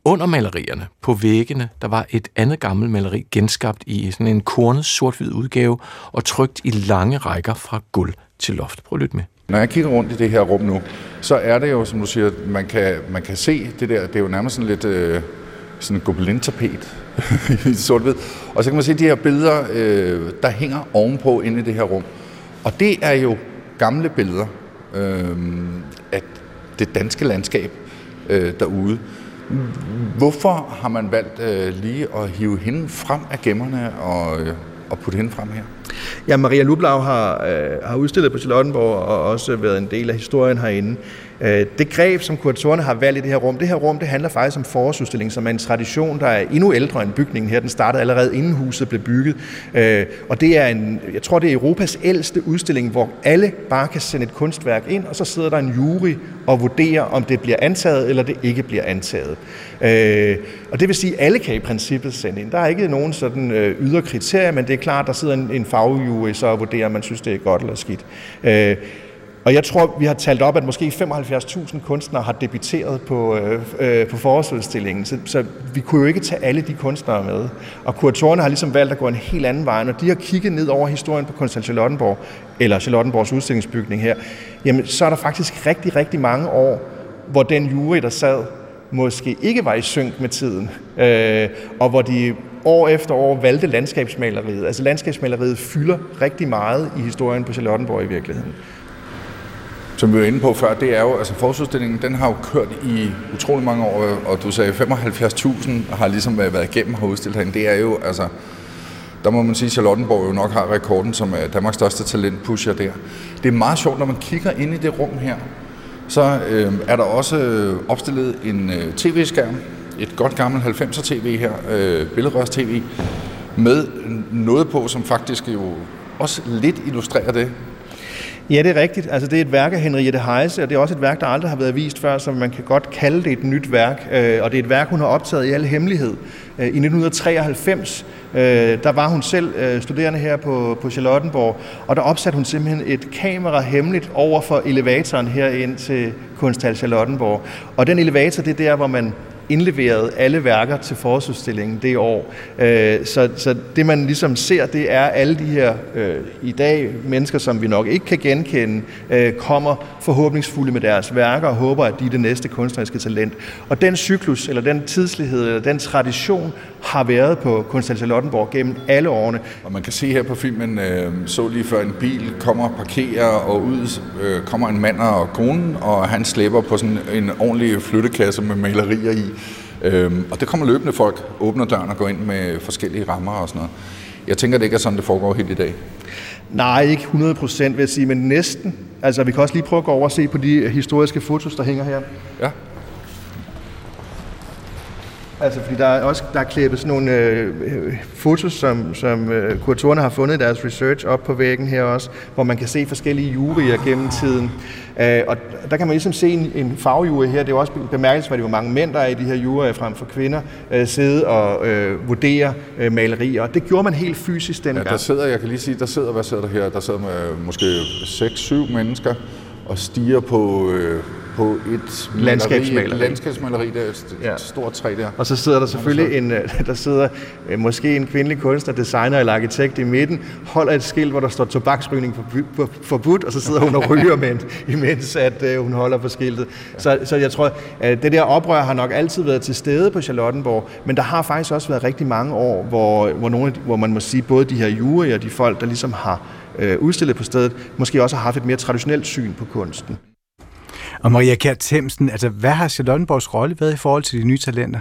under malerierne på væggene, der var et andet gammelt maleri genskabt i sådan en kornet sort-hvid udgave og trykt i lange rækker fra gulv til loft. Prøv at lytte med. Når jeg kigger rundt i det her rum nu, så er det jo, som du siger, man kan, man kan se det der, det er jo nærmest sådan lidt øh, sådan en gobelintapet i sort-hvid. Og så kan man se de her billeder, øh, der hænger ovenpå inde i det her rum. Og det er jo gamle billeder øh, af det danske landskab øh, derude. Hvorfor har man valgt øh, lige at hive hende frem af gemmerne og, øh, og putte hende frem her? Ja, Maria Lublau har, øh, har udstillet på Charlottenborg og også været en del af historien herinde. Øh, det greb, som kuratorerne har valgt i det her rum, det her rum, det handler faktisk om forårsudstilling, som er en tradition, der er endnu ældre end bygningen her. Den startede allerede inden huset blev bygget. Øh, og det er en, jeg tror, det er Europas ældste udstilling, hvor alle bare kan sende et kunstværk ind, og så sidder der en jury og vurderer, om det bliver antaget, eller det ikke bliver antaget. Øh, og det vil sige, at alle kan i princippet sende ind. Der er ikke nogen sådan ydre kriterier, men det er klart, der sidder en, en fagjury så vurderer, om man synes, det er godt eller skidt. Og jeg tror, vi har talt op, at måske 75.000 kunstnere har debuteret på, øh, øh, på forårsudstillingen, så, så vi kunne jo ikke tage alle de kunstnere med. Og kuratorerne har ligesom valgt at gå en helt anden vej. Når de har kigget ned over historien på Kunsthal Charlottenborg, eller Charlottenborgs udstillingsbygning her, jamen så er der faktisk rigtig, rigtig mange år, hvor den jury, der sad, måske ikke var i synk med tiden, øh, og hvor de år efter år valgte landskabsmaleriet. Altså landskabsmaleriet fylder rigtig meget i historien på Charlottenborg i virkeligheden. Som vi var inde på før, det er jo, altså forårsudstillingen, den har jo kørt i utrolig mange år, og du sagde 75.000 har ligesom været igennem og har udstillet herinde. Det er jo, altså, der må man sige, at Charlottenborg jo nok har rekorden som er Danmarks største talentpusher der. Det er meget sjovt, når man kigger ind i det rum her, så øh, er der også øh, opstillet en øh, tv-skærm, et godt gammelt 90'er tv her, øh, billedrørs tv, med noget på, som faktisk jo også lidt illustrerer det. Ja, det er rigtigt. Altså, det er et værk af Henriette Heise, og det er også et værk, der aldrig har været vist før, så man kan godt kalde det et nyt værk. Øh, og det er et værk, hun har optaget i al hemmelighed. Øh, I 1993, øh, der var hun selv studerende her på, på Charlottenborg, og der opsatte hun simpelthen et kamera hemmeligt over for elevatoren her ind til Kunsthal Charlottenborg. Og den elevator, det er der, hvor man indleveret alle værker til forårsudstillingen det år. Øh, Så, så det man ligesom ser, det er alle de her øh, i dag mennesker, som vi nok ikke kan genkende, øh, kommer forhåbningsfulde med deres værker og håber, at de er det næste kunstneriske talent. Og den cyklus, eller den tidslighed, eller den tradition, har været på Kunsthal Charlottenborg gennem alle årene. Og man kan se her på filmen, øh, så lige før en bil kommer og parkerer, og ud øh, kommer en mand og konen, og han slæber på sådan en ordentlig flyttekasse med malerier i. Øhm, og det kommer løbende folk, åbner døren og går ind med forskellige rammer og sådan noget. Jeg tænker, det ikke er sådan, det foregår helt i dag. Nej, ikke 100 procent vil jeg sige, men næsten. Altså, vi kan også lige prøve at gå over og se på de historiske fotos, der hænger her. Ja. Altså, fordi der er også der er klippet sådan nogle øh, øh, fotos, som, som øh, kuratorerne har fundet i deres research op på væggen her også, hvor man kan se forskellige juryer gennem tiden. Øh, og der kan man ligesom se en, en farvejury her. Det er jo også bemærkelsesværdigt, hvor mange mænd der er i de her juryer frem for kvinder, øh, sidde og øh, vurdere øh, malerier. Det gjorde man helt fysisk Ja, dengang. der sidder, jeg kan lige sige, der sidder, hvad sidder der her? Der sidder med måske 6-7 mennesker og stiger på, øh, på et Landskabsmaleri. Maleri, et landskabsmaleri, der er et, et stort træ der. Og så sidder der selvfølgelig en, der sidder øh, måske en kvindelig kunstner, designer eller arkitekt i midten, holder et skilt, hvor der står tobaksrygning forbu- for- forbudt, og så sidder hun og ryger, men, imens at øh, hun holder på skiltet. Så, så jeg tror, at det der oprør har nok altid været til stede på Charlottenborg, men der har faktisk også været rigtig mange år, hvor, hvor, nogle, hvor man må sige, både de her juryer og de folk, der ligesom har øh, udstillet på stedet, måske også har haft et mere traditionelt syn på kunsten. Og Maria Kjær Themsen, altså hvad har Charlottenborgs rolle været i forhold til de nye talenter?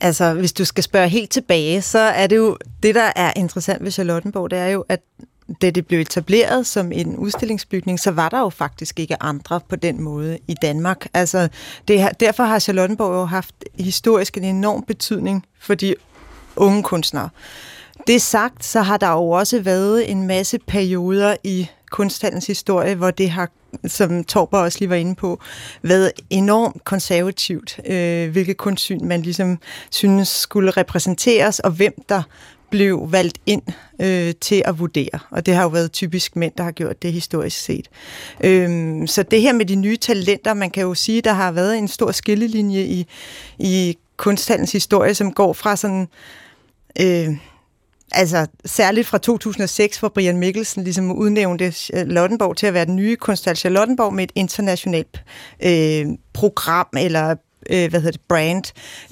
Altså, hvis du skal spørge helt tilbage, så er det jo, det der er interessant ved Charlottenborg, det er jo, at da det blev etableret som en udstillingsbygning, så var der jo faktisk ikke andre på den måde i Danmark. Altså, det, derfor har Charlottenborg jo haft historisk en enorm betydning for de unge kunstnere. Det sagt, så har der jo også været en masse perioder i kunsthallens historie, hvor det har, som Torber også lige var inde på, været enormt konservativt, øh, hvilket kunstsyn man ligesom synes skulle repræsenteres, og hvem der blev valgt ind øh, til at vurdere. Og det har jo været typisk mænd, der har gjort det historisk set. Øhm, så det her med de nye talenter, man kan jo sige, der har været en stor skillelinje i, i kunsthallens historie, som går fra sådan... Øh, Altså særligt fra 2006, hvor Brian Mikkelsen ligesom udnævnte øh, Lottenborg til at være den nye kunsthal Charlottenborg med et internationalt øh, program eller øh, hvad hedder det, brand.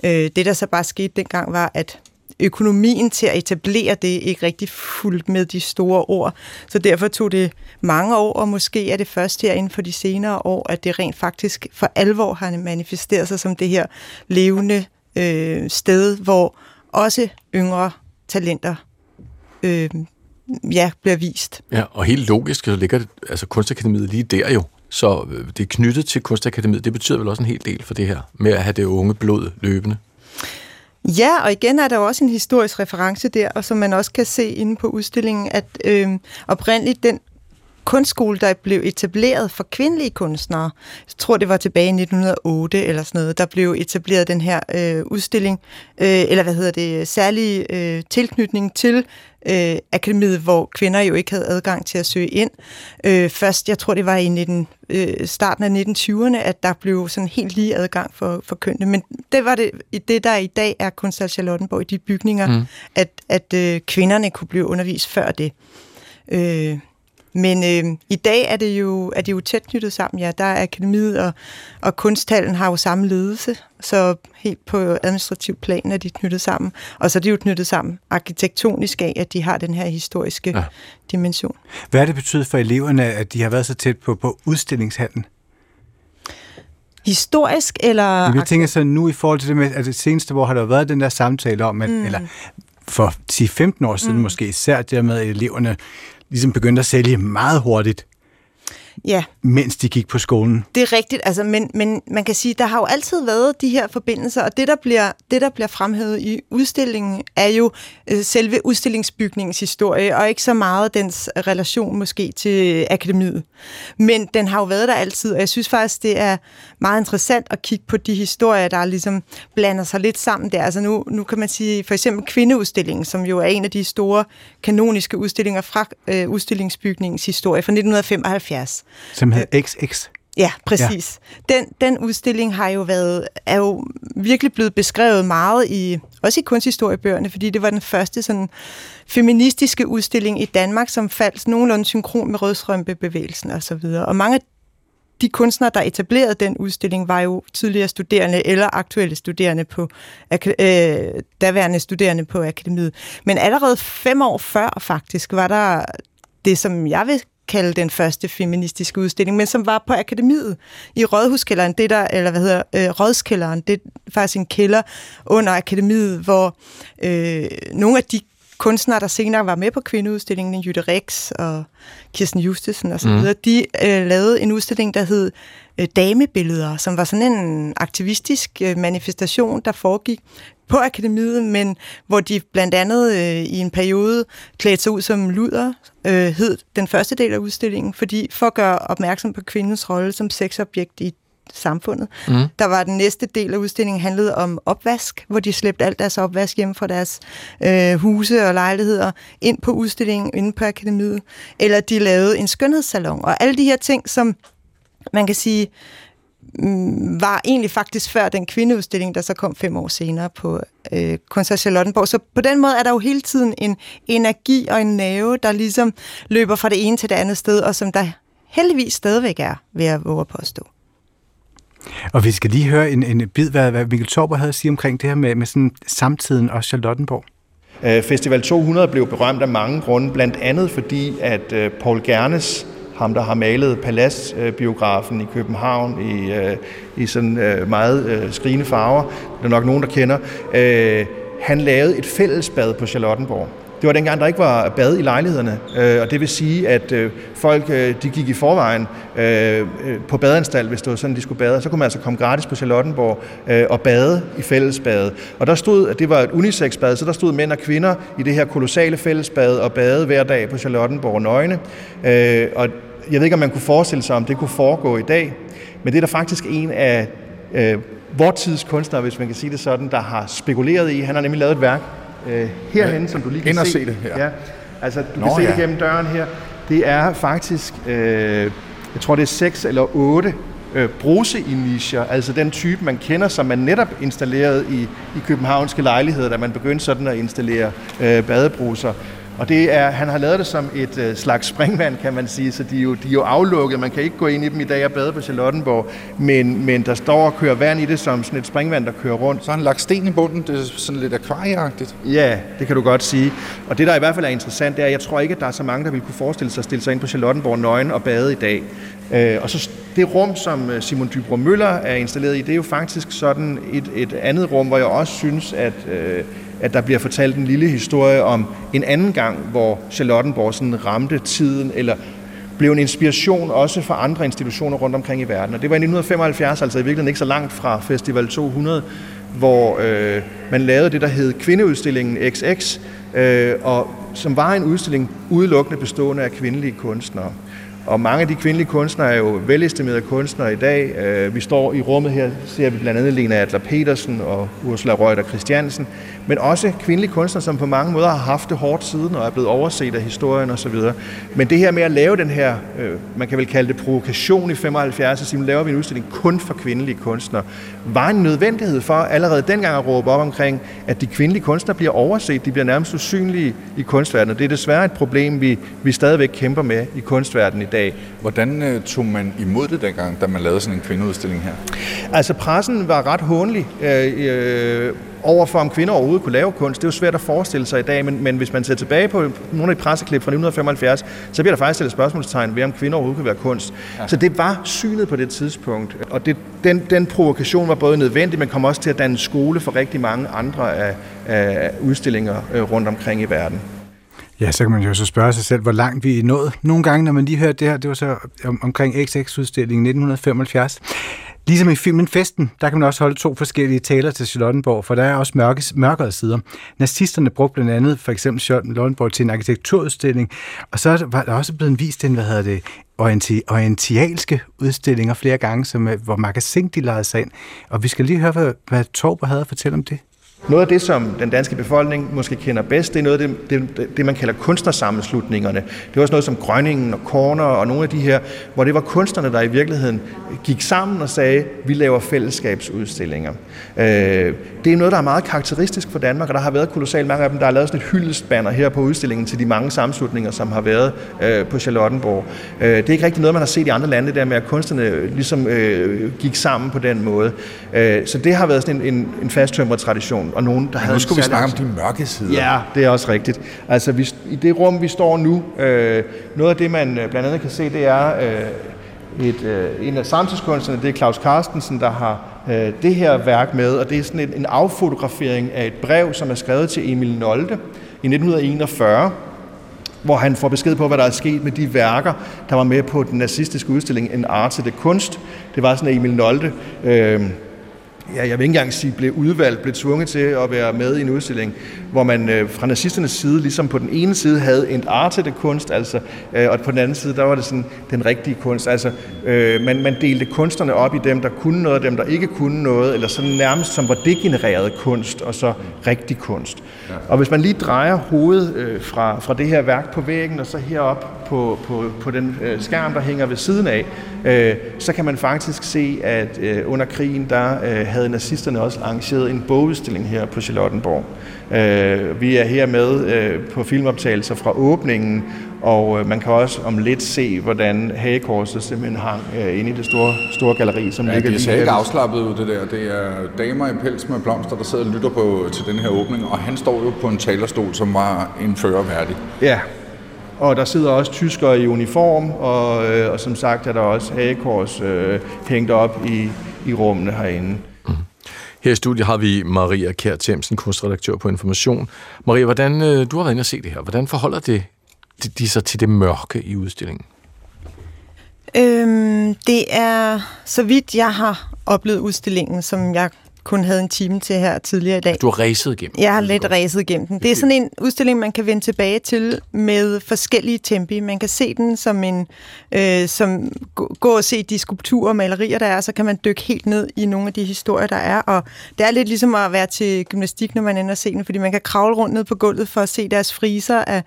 Øh, det der så bare skete dengang var, at økonomien til at etablere det ikke rigtig fuldt med de store ord. Så derfor tog det mange år, og måske er det først her inden for de senere år, at det rent faktisk for alvor har manifesteret sig som det her levende øh, sted, hvor også yngre talenter øh, ja, bliver vist. Ja, og helt logisk så ligger det, altså Kunstakademiet lige der jo. Så øh, det er knyttet til Kunstakademiet. Det betyder vel også en hel del for det her, med at have det unge blod løbende. Ja, og igen er der også en historisk reference der, og som man også kan se inde på udstillingen, at øh, oprindeligt den kunstskole, der blev etableret for kvindelige kunstnere, jeg tror det var tilbage i 1908 eller sådan noget, der blev etableret den her øh, udstilling, øh, eller hvad hedder det, særlig øh, tilknytning til øh, akademiet, hvor kvinder jo ikke havde adgang til at søge ind. Øh, først, jeg tror det var i 19, øh, starten af 1920'erne, at der blev sådan helt lige adgang for, for kønnene, men det var det, det, der i dag er Kunsthal Charlottenborg, i de bygninger, mm. at, at øh, kvinderne kunne blive undervist før det. Øh, men øh, i dag er det jo er det jo tæt knyttet sammen. Ja, der er akademiet og, og kunsthallen har jo samme ledelse, så helt på administrativ plan er de knyttet sammen. Og så er de jo knyttet sammen arkitektonisk af, at de har den her historiske ja. dimension. Hvad har det betydet for eleverne, at de har været så tæt på, på udstillingshallen? Historisk eller... Jamen, Jeg tænker så nu i forhold til det med, at det seneste år har der været den der samtale om, at, Mm. eller for 10-15 år siden Mm. mm. måske især det med, at eleverne ligesom begyndte at sælge meget hurtigt, Ja, mens de gik på skolen. Det er rigtigt, altså, men, men man kan sige, der har jo altid været de her forbindelser, og det, der bliver, det, der bliver fremhævet i udstillingen, er jo øh, selve udstillingsbygningens historie, og ikke så meget dens relation måske til akademiet. Men den har jo været der altid, og jeg synes faktisk, det er meget interessant at kigge på de historier, der ligesom blander sig lidt sammen der. Altså nu, nu kan man sige, for eksempel kvindeudstillingen, som jo er en af de store kanoniske udstillinger fra øh, udstillingsbygningens historie fra 1975. Som hed XX. Ja, præcis. Ja. Den, den udstilling har jo været, er jo virkelig blevet beskrevet meget i, også i kunsthistoriebøgerne, fordi det var den første sådan feministiske udstilling i Danmark, som faldt nogenlunde synkron med rødstrømpebevægelsen og så videre. Og mange af de kunstnere, der etablerede den udstilling, var jo tidligere studerende eller aktuelle studerende på øh, daværende studerende på akademiet. Men allerede fem år før faktisk var der det, som jeg vil kalde den første feministiske udstilling, men som var på akademiet i Rådhuskælderen, det der, eller hvad hedder, øh, Rådskælderen, det er faktisk en kælder under akademiet, hvor øh, nogle af de kunstnere, der senere var med på kvindeudstillingen, Jytte Rex og Kirsten Justesen osv., Mm. de øh, lavede en udstilling, der hed øh, Damebilleder, som var sådan en aktivistisk øh, manifestation, der foregik på akademiet, men hvor de blandt andet øh, i en periode klædte sig ud som luder, øh, hed den første del af udstillingen, fordi for at gøre opmærksom på kvindens rolle som sexobjekt i samfundet. Mm. Der var den næste del af udstillingen handlede om opvask, hvor de slæbte alt deres opvask hjem fra deres øh, huse og lejligheder ind på udstillingen inde på akademiet. Eller de lavede en skønhedssalon. Og alle de her ting, som man kan sige var egentlig faktisk før den kvindeudstilling, der så kom fem år senere på øh, Kunsthal Charlottenborg. Så på den måde er der jo hele tiden en energi og en nerve, der ligesom løber fra det ene til det andet sted, og som der heldigvis stadigvæk er, ved at våge at påstå. Og vi skal lige høre en, en bid, hvad, hvad Mikkel Torber havde at sige omkring det her med, med sådan samtiden og Charlottenborg. Øh, Festival 200 blev berømt af mange grunde, blandt andet fordi, at øh, Paul Gernes, ham der har malet Paladsbiografen i København i, øh, i sådan øh, meget øh, skrigende farver, det er nok nogen, der kender, øh, han lavede et fællesbad på Charlottenborg. Det var dengang, der ikke var bad i lejlighederne, øh, og det vil sige, at øh, folk øh, de gik i forvejen øh, øh på badeanstalt, hvis det var sådan, de skulle bade. Så kunne man altså komme gratis på Charlottenborg øh, og bade i fællesbadet. Og der stod, at det var et unisex-bad, så der stod mænd og kvinder i det her kolossale fællesbad og bade hver dag på Charlottenborg nøgne. Øh, og jeg ved ikke, om man kunne forestille sig, om det kunne foregå i dag, men det er der faktisk en af øh, vor tids kunstnere, hvis man kan sige det sådan, der har spekuleret i. Han har nemlig lavet et værk øh, herhen, som du lige kan se. se det her. Ja. Altså, du Nå, kan se ja. det gennem døren her. Det er faktisk, øh, jeg tror det er seks eller otte øh, bruseinischer, altså den type, man kender, som man netop installerede i, i københavnske lejligheder, da man begyndte sådan at installere øh, badebruser. Og det er, han har lavet det som et øh, slags springvand, kan man sige, så de er, jo, de er jo aflukket. Man kan ikke gå ind i dem i dag og bade på Charlottenborg, men, men der står og kører vand i det som sådan et springvand, der kører rundt. Så har han lagt sten i bunden, det er sådan lidt akvarieagtigt. Ja, det kan du godt sige. Og det, der i hvert fald er interessant, det er, at jeg tror ikke, at der er så mange, der vil kunne forestille sig at stille sig ind på Charlottenborg nøgen og bade i dag. Øh, og så det rum, som øh, Simon Dybro Møller er installeret i, det er jo faktisk sådan et, et andet rum, hvor jeg også synes, at, øh, at der bliver fortalt en lille historie om en anden gang, hvor Charlottenborg sådan ramte tiden, eller blev en inspiration også for andre institutioner rundt omkring i verden. Og det var i 1975, altså i virkeligheden ikke så langt fra Festival 200, hvor øh, man lavede det, der hed Kvindeudstillingen XX, øh, og som var en udstilling udelukkende bestående af kvindelige kunstnere. Og mange af de kvindelige kunstnere er jo velestimerede kunstnere i dag. Øh, Vi står i rummet her, ser vi blandt andet Lena Adler Petersen og Ursula Reuter Christiansen, men også kvindelige kunstnere, som på mange måder har haft det hårdt siden og er blevet overset af historien osv. Men det her med at lave den her, øh, man kan vel kalde det provokation i 75, og sige, laver vi en udstilling kun for kvindelige kunstnere, var en nødvendighed for allerede dengang at råbe op omkring, at de kvindelige kunstnere bliver overset, de bliver nærmest usynlige i kunstverdenen. Det er desværre et problem, vi, vi stadigvæk kæmper med i kunstverdenen i dag. Hvordan øh, tog man imod det dengang, da man lavede sådan en kvindeudstilling her? Altså pressen var ret hånlig øh, øh, overfor, om kvinder overhovedet kunne lave kunst. Det er jo svært at forestille sig i dag, men, men hvis man ser tilbage på nogle af de presseklip fra 1975, så bliver der faktisk stillet spørgsmålstegn ved, om kvinder overhovedet kan være kunst. Ja. Ja. Så det var synet på det tidspunkt, og det, den, den provokation var både nødvendig, men kom også til at danne skole for rigtig mange andre af, af udstillinger øh, rundt omkring i verden. Ja, så kan man jo så spørge sig selv, hvor langt vi er nået. Nogle gange, når man lige hørte det her, det var så om, omkring XX-udstillingen 1975. Ligesom i filmen Festen, der kan man også holde to forskellige taler til Charlottenborg, for der er også mørke, mørkere sider. Nazisterne brugte blandt andet for eksempel Charlottenborg til en arkitekturudstilling, og så var der også blevet vist en, hvad hedder det, orienti, orientialske udstillinger flere gange, som, hvor magasin de lejede sig ind. Og vi skal lige høre, hvad, hvad Torber havde at fortælle om det. Noget af det, som den danske befolkning måske kender bedst, det er noget af det, det, det man kalder kunstnersammenslutningerne. Det var også noget som Grønningen og Corner og nogle af de her, hvor det var kunstnerne, der i virkeligheden gik sammen og sagde, vi laver fællesskabsudstillinger. Øh, det er noget, der er meget karakteristisk for Danmark, og der har været kolossalt mange af dem, der har lavet sådan et hyldestbanner her på udstillingen til de mange sammenslutninger, som har været øh, på Charlottenborg. Øh, det er ikke rigtig noget, man har set i andre lande, det der med, at kunstnerne ligesom øh, gik sammen på den måde. Øh, så det har været sådan en, en, en fasttømret tradition, og nogen, der Men havde nu skulle vi snakke om de mørke sider. Ja, det er også rigtigt. Altså, vi, i det rum, vi står nu, øh, noget af det, man øh, blandt andet kan se, det er øh, et, øh, en af samtidskunstnerne, det er Claus Carstensen, der har øh, det her værk med, og det er sådan en, en affotografering af et brev, som er skrevet til Emil Nolde, i 1941, hvor han får besked på, hvad der er sket med de værker, der var med på den nazistiske udstilling En Arte de Kunst. Det var sådan, at Emil Nolte, øh, ja, jeg vil ikke engang sige, blev udvalgt, blev tvunget til at være med i en udstilling, hvor man øh, fra nazisternes side, ligesom på den ene side havde en arte de kunst, altså, øh, og på den anden side, der var det sådan den rigtige kunst. Altså, øh, man, man delte kunstnerne op i dem, der kunne noget, og dem, der ikke kunne noget, eller sådan nærmest som var degenereret kunst, og så rigtig kunst. Ja. Og hvis man lige drejer hovedet øh, fra, fra det her værk på væggen, og så herop på, på, på den øh, skærm, der hænger ved siden af, øh, så kan man faktisk se, at øh, under krigen, der øh, havde nazisterne også arrangeret en bogudstilling her på Charlottenborg. Øh, vi er her med øh, på filmoptagelser fra åbningen, og øh, man kan også om lidt se, hvordan hagekorset simpelthen hang øh, inde i det store, store galleri, som Ja, ligger det ser ikke afslappet ud, det der. Det er damer i pels med blomster, der sidder og lytter på, til den her åbning, og han står jo på en talerstol, som var en fører værdig. Ja, og der sidder også tyskere i uniform, og, øh, og som sagt er der også hagekors øh, hængt op i, i rummene herinde. Her i studiet har vi Maria Kjær Themsen, kunstredaktør på Information. Maria, hvordan, øh, du har været inde og se det her. Hvordan forholder det, de, de sig til det mørke i udstillingen? Øhm, det er, så vidt jeg har oplevet udstillingen, som jeg kun havde en time til her tidligere i dag. Du har ræset igennem. Jeg har lidt ræset igennem den. Det er sådan en udstilling, man kan vende tilbage til med forskellige tempi. Man kan se den som en, øh, som gå, og se de skulpturer og malerier, der er, så kan man dykke helt ned i nogle af de historier, der er. Og det er lidt ligesom at være til gymnastik, når man ender at se den, fordi man kan kravle rundt ned på gulvet for at se deres friser af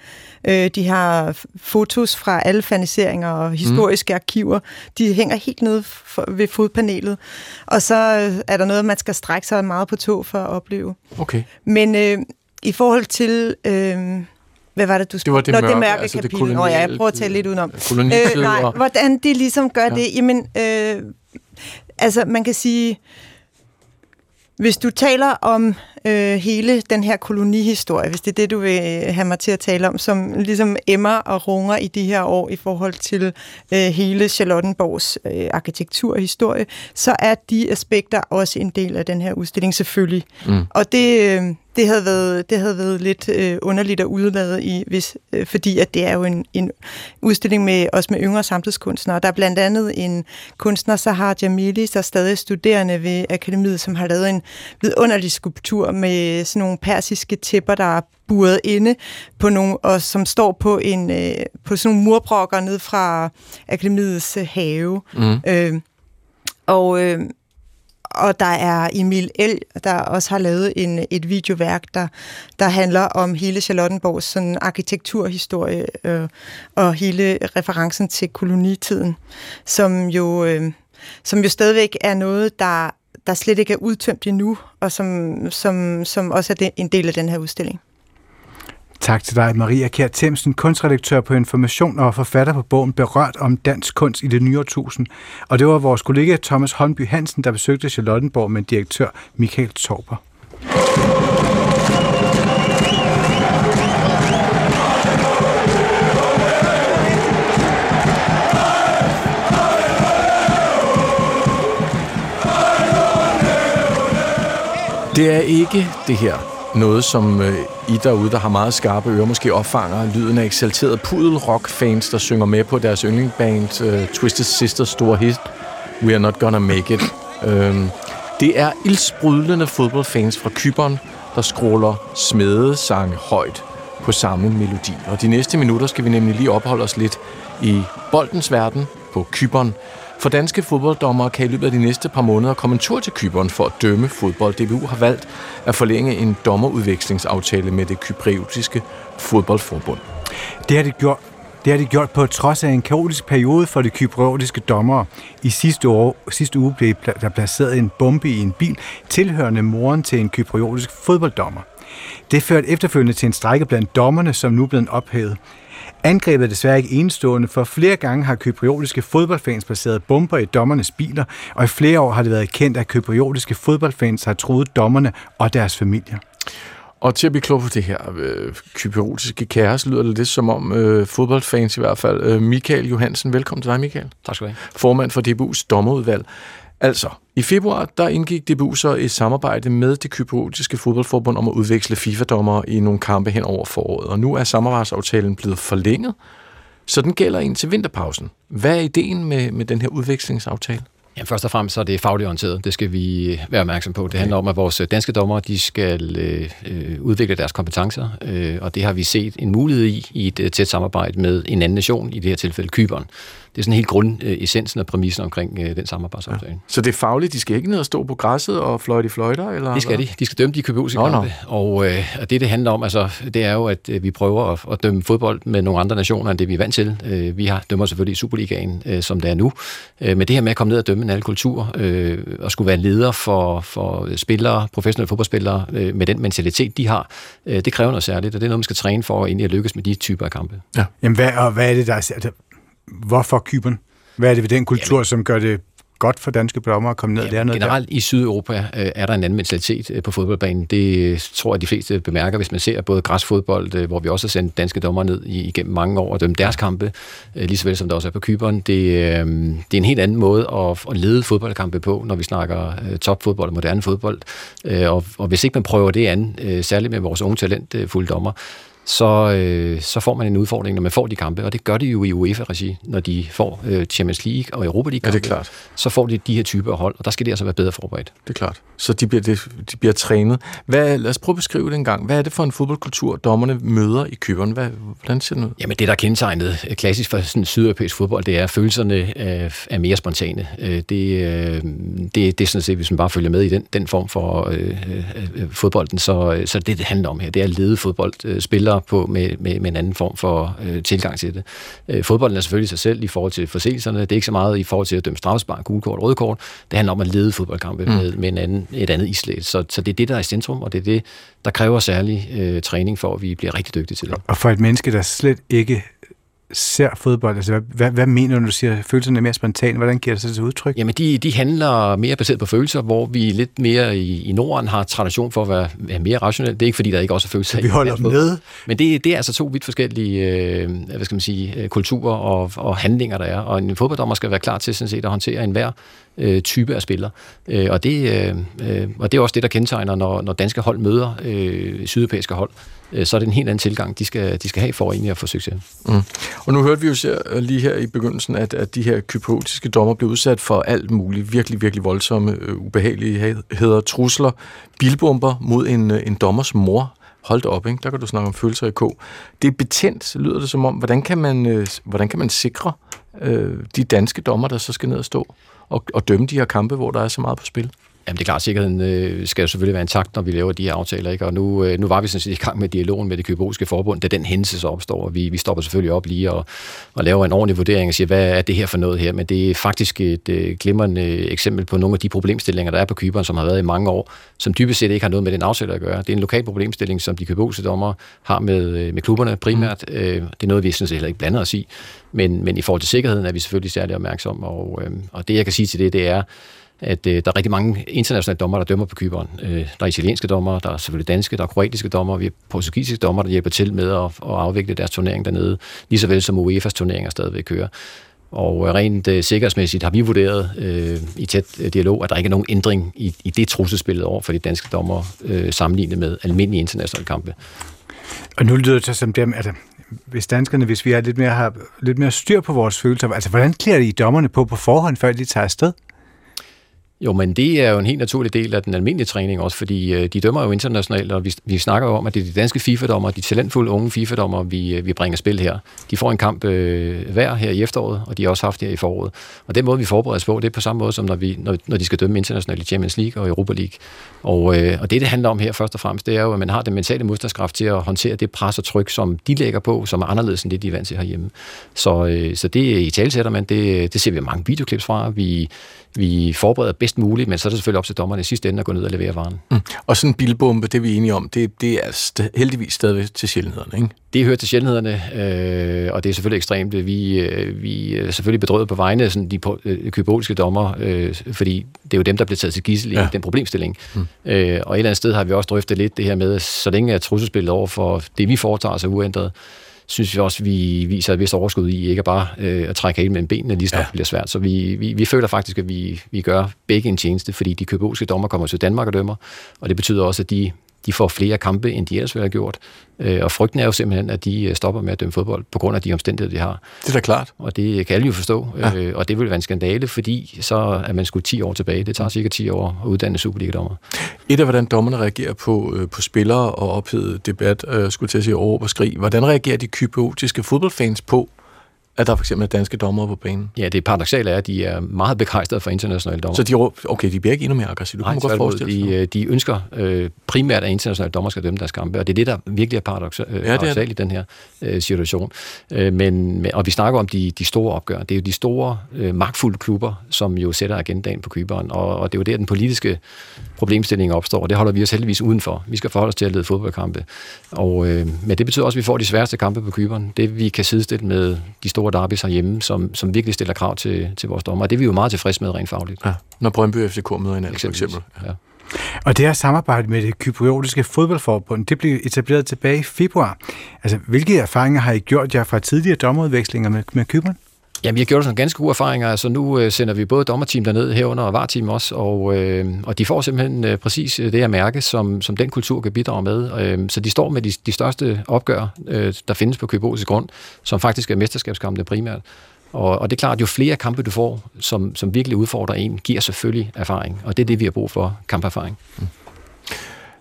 øh, de her fotos fra alle faniseringer og historiske mm. arkiver. De hænger helt nede for, ved fodpanelet. Og så øh, er der noget, man skal strække sig meget på tog for at opleve. Okay. Men øh, i forhold til... Øh, hvad var det, du Det var det Nå, mørke, det mørke altså det kapitel. Nå, ja, jeg prøver at tale lidt udenom. Øh, nej, hvordan de ligesom gør ja. det? Jamen, øh, altså, man kan sige... Hvis du taler om øh, hele den her kolonihistorie, hvis det er det, du vil øh, have mig til at tale om, som ligesom emmer og runger i de her år i forhold til øh, hele Charlottenborgs øh, arkitekturhistorie, så er de aspekter også en del af den her udstilling selvfølgelig. Mm. Og det, øh, det, havde været, det havde været lidt øh, underligt at udlade i, hvis, øh, fordi at det er jo en, en udstilling med også med yngre samtidskunstnere. Der er blandt andet en kunstner, Sahar Jamili, der er stadig studerende ved Akademiet, som har lavet en vidunderlig skulptur med sådan nogle persiske tæpper, der er buret inde på nogle, og som står på en øh, på sådan nogle murbrokker ned fra Akademiets øh, have. Mm. Øh, og, øh, og der er Emil El, der også har lavet en, et videoværk, der, der handler om hele Charlottenborgs sådan, arkitekturhistorie øh, og hele referencen til kolonitiden, som jo, øh, som jo stadigvæk er noget, der, der slet ikke er udtømt endnu, og som, som, som også er en del af den her udstilling. Tak til dig, Maria Kjær Themsen, kunstredaktør på Information og forfatter på bogen Berørt om dansk kunst i det nye årtusind. Og det var vores kollega Thomas Holmby Hansen, der besøgte Charlottenborg med direktør Michael Torber. Det er ikke det her noget, som øh, I derude, der har meget skarpe ører, måske opfanger lyden af eksalterede pudelrock-fans, der synger med på deres yndlingsband øh, Twisted Sisters store hit We Are Not Gonna Make It. Øhm, det er ildsprudlende fodboldfans fra Kyberen, der skråler smedesange højt på samme melodi. Og de næste minutter skal vi nemlig lige opholde os lidt i boldens verden på Kyberen. For danske fodbolddommere kan i løbet af de næste par måneder komme en tur til Kyberen for at dømme fodbold. DBU har valgt at forlænge en dommerudvekslingsaftale med det kypriotiske fodboldforbund. Det har det gjort det har de gjort på trods af en kaotisk periode for de kypriotiske dommere. I sidste, år, sidste uge blev der placeret en bombe i en bil, tilhørende moren til en kypriotisk fodbolddommer. Det førte efterfølgende til en strække blandt dommerne, som nu er blevet ophævet. Angrebet er desværre ikke enestående, for flere gange har kypriotiske fodboldfans placeret bomber i dommernes biler, og i flere år har det været kendt, at kypriotiske fodboldfans har truet dommerne og deres familier. Og til at blive klog på det her øh, kypriotiske kaos, lyder det lidt som om øh, fodboldfans i hvert fald. Øh, Michael Johansen, velkommen til dig, Michael. Tak skal du have. Formand for DBU's dommerudvalg. Altså, i februar der indgik DBU så et samarbejde med det kypriotiske fodboldforbund om at udveksle FIFA-dommere i nogle kampe hen over foråret, og nu er samarbejdsaftalen blevet forlænget, så den gælder ind til vinterpausen. Hvad er ideen med, med den her udvekslingsaftale? Ja, først og fremmest så er det fagligt orienteret. Det skal vi være opmærksom på. Det handler om, at vores danske dommer de skal øh, øh, udvikle deres kompetencer, øh, og det har vi set en mulighed i i et øh, tæt samarbejde med en anden nation, i det her tilfælde Kyberen. Det er sådan helt grundessensen og præmissen omkring øh, den samarbejdsaftale. Ja. Så det er fagligt, de skal ikke ned og stå på græsset og fløjte i fløjter? Eller Det skal de. De skal dømme de Nå, nå. kampe. Og, øh, og det, det handler om, altså, det er jo, at øh, vi prøver at, at dømme fodbold med nogle andre nationer, end det vi er vant til. Øh, vi har dømmer selvfølgelig i Superligaen, øh, som det er nu. Øh, men det her med at komme ned og dømme en alle kultur, øh, og skulle være leder for, for spillere, professionelle fodboldspillere, øh, med den mentalitet, de har, øh, det kræver noget særligt, og det er noget, man skal træne for egentlig at lykkes med de typer af kampe. Ja. Jamen, hvad, og hvad er det, der er... Hvorfor Kyberen? Hvad er det ved den kultur, Jamen. som gør det godt for danske dommer at komme ned og lære noget Generelt i Sydeuropa øh, er der en anden mentalitet øh, på fodboldbanen. Det øh, tror jeg, de fleste bemærker, hvis man ser både græsfodbold, øh, hvor vi også har sendt danske dommer ned i, igennem mange år og dømt deres kampe, øh, lige så vel som der også er på Kyberen. Det, øh, det er en helt anden måde at, at lede fodboldkampe på, når vi snakker øh, topfodbold og moderne fodbold. Øh, og, og hvis ikke man prøver det an, øh, særligt med vores unge talentfulde dommer, så, øh, så får man en udfordring, når man får de kampe, og det gør de jo i UEFA-regi, når de får øh, Champions League og Europa League Ja, det er klart. så får de de her typer hold, og der skal de altså være bedre forberedt. Det er klart. Så de bliver, de, bliver trænet. Hvad, lad os prøve at beskrive det en gang. Hvad er det for en fodboldkultur, dommerne møder i Kyberen? Hvad, hvordan ser den ud? Jamen det, der er kendetegnet øh, klassisk for sådan sydeuropæisk fodbold, det er, at følelserne er, er mere spontane. Øh, Det, øh, det, det er sådan set, hvis man bare følger med i den, den form for øh, øh, fodbolden, så, så det, det handler om her, det er at lede på med, med, med en anden form for øh, tilgang til det. Øh, fodbolden er selvfølgelig sig selv i forhold til forseelserne. Det er ikke så meget i forhold til at dømme straffespark, gule kort, røde kort. Det handler om at lede fodboldkampe mm. med, med en anden, et andet islæt. Så, så det er det, der er i centrum, og det er det, der kræver særlig øh, træning for, at vi bliver rigtig dygtige til det. Og for et menneske, der slet ikke ser fodbold, altså hvad, hvad, hvad mener du, når du siger, at følelserne er mere spontane? Hvordan giver det sig til udtryk? Jamen, de, de handler mere baseret på følelser, hvor vi lidt mere i, i Norden har tradition for at være, være mere rationelt. Det er ikke, fordi der ikke også er følelser Vi holder dem nede. Men det, det er altså to vidt forskellige øh, hvad skal man sige, øh, kulturer og, og handlinger, der er. Og en fodbolddommer skal være klar til sådan set, at håndtere enhver øh, type af spiller. Øh, og, det, øh, øh, og det er også det, der kendetegner, når, når danske hold møder øh, sydeuropæiske hold. Øh, så er det en helt anden tilgang, de skal, de skal have for egentlig at få succes. Mm. Og nu hørte vi jo øh, lige her i begyndelsen, at, at de her kypotiske dommer blev udsat for alt muligt, virkelig, virkelig voldsomme, øh, ubehageligheder, trusler, bilbomber mod en, øh, en dommers mor. Hold op, ikke? der kan du snakke om følelser i k. Det er betændt, lyder det som om. Hvordan kan man, øh, hvordan kan man sikre øh, de danske dommer, der så skal ned og stå og, og dømme de her kampe, hvor der er så meget på spil? Jamen det er klart, sikkerheden øh, skal jo selvfølgelig være intakt, når vi laver de her aftaler. Ikke? Og nu, øh, nu var vi sådan set i gang med dialogen med det køberiske forbund, da den hændelse så opstår. Og vi, vi stopper selvfølgelig op lige og, og laver en ordentlig vurdering og siger, hvad er det her for noget her? Men det er faktisk et øh, glimrende eksempel på nogle af de problemstillinger, der er på Kyberen, som har været i mange år, som dybest set ikke har noget med den aftale at gøre. Det er en lokal problemstilling, som de køberiske dommer har med, øh, med klubberne primært. Mm. Øh, det er noget, vi sådan set heller ikke blander os i. Men, men i forhold til sikkerheden er vi selvfølgelig særlig opmærksom. Og, øh, og det, jeg kan sige til det, det er, at øh, der er rigtig mange internationale dommer, der dømmer på Kyberen. Øh, der er italienske dommer, der er selvfølgelig danske, der er kroatiske dommer, vi har portugisiske dommer, der hjælper til med at, at afvikle deres turnering dernede, lige så vel som UEFA's turneringer stadigvæk kører. Og øh, rent øh, sikkerhedsmæssigt har vi vurderet øh, i tæt øh, dialog, at der ikke er nogen ændring i, i det trusselsbillede over for de danske dommer øh, sammenlignet med almindelige internationale kampe. Og nu lyder det så som dem, altså, hvis danskerne, hvis vi har lidt mere, har lidt mere styr på vores følelser, altså hvordan klæder I dommerne på på forhånd, før de tager afsted? Jo, men det er jo en helt naturlig del af den almindelige træning også, fordi øh, de dømmer jo internationalt, og vi, vi snakker jo om, at det er de danske FIFA-dommer, de talentfulde unge FIFA-dommer, vi, øh, vi bringer spil her. De får en kamp øh, hver her i efteråret, og de har også haft det her i foråret. Og den måde, vi forbereder os på, det er på samme måde, som når, vi, når, når de skal dømme internationalt i Champions League og Europa League. Og, øh, og det, det handler om her først og fremmest, det er jo, at man har den mentale modstandskraft til at håndtere det pres og tryk, som de lægger på, som er anderledes end det, de er vant til herhjemme. Så, øh, så det i talsætter man, det, det ser vi mange videoklips fra. Vi, vi forbereder bedst muligt, men så er det selvfølgelig op til dommerne i sidste ende at gå ned og levere varen. Mm. Og sådan en bilbombe, det er vi enige om, det, det er st- heldigvis stadigvæk til sjældenhederne, ikke? Det hører til sjældenhederne, øh, og det er selvfølgelig ekstremt. Vi, øh, vi er selvfølgelig bedrøvet på vegne af sådan de øh, kyberoliske dommer, øh, fordi det er jo dem, der bliver taget til gissel i Ja. den problemstilling. Mm. Øh, og et eller andet sted har vi også drøftet lidt det her med, så længe er trusselsbilledet over for det, vi foretager er uændret, synes vi også, vi viser et vist overskud i ikke bare øh, at trække hele mellem benene, lige snart ja. bliver svært. Så vi, vi, vi føler faktisk, at vi, vi gør begge en tjeneste, fordi de københavnske dommer kommer til Danmark og dømmer, og det betyder også, at de de får flere kampe, end de ellers ville have gjort. Øh, og frygten er jo simpelthen, at de øh, stopper med at dømme fodbold, på grund af de omstændigheder, de har. Det er da klart. Og det kan alle jo forstå, ja. øh, og det vil være en skandale, fordi så er man skulle 10 år tilbage. Det tager cirka 10 år at uddanne Superliga-dommer. Et af, hvordan dommerne reagerer på, øh, på spillere og ophedet debat, øh, skulle til at sige råb og skrig. Hvordan reagerer de kypriotiske fodboldfans på, at der for eksempel er danske dommer på banen. Ja, det paradoxale er, at de er meget begejstrede for internationale dommer. Så de, okay, de bliver ikke endnu mere aggressive. Du Nej, kan godt forestille de, de ønsker øh, primært, at internationale dommer skal dømme deres kampe, og det er det, der virkelig er paradoxalt øh, ja, paradoxal i den her øh, situation. Øh, men, og vi snakker om de, de store opgør. Det er jo de store, øh, magtfulde klubber, som jo sætter agendaen på kyberen, og, og det er jo der, den politiske problemstilling opstår, og det holder vi os heldigvis udenfor. Vi skal forholde os til at lede fodboldkampe. Og, øh, men det betyder også, at vi får de sværeste kampe på kyberen. Det vi kan sidestille med de store derbys herhjemme, som, som virkelig stiller krav til, til vores dommer. Og det er vi jo meget tilfredse med rent fagligt. Ja, når Brøndby FCK møder hinanden, for eksempel. Ja. Og det her samarbejde med det kypriotiske fodboldforbund, det blev etableret tilbage i februar. Altså, hvilke erfaringer har I gjort jer fra tidligere dommerudvekslinger med, med Kypern? Jamen, vi har gjort sådan ganske gode erfaringer. Altså, nu øh, sender vi både dommerteam derned herunder og varteam også, og, øh, og de får simpelthen øh, præcis det her mærke, som, som den kultur kan bidrage med. Øh, så de står med de, de største opgør, øh, der findes på Kyprotisk grund, som faktisk er mesterskabskampene primært. Og, og det er klart, at jo flere kampe du får, som, som virkelig udfordrer en, giver selvfølgelig erfaring. Og det er det, vi har brug for, kamperfaring. Mm.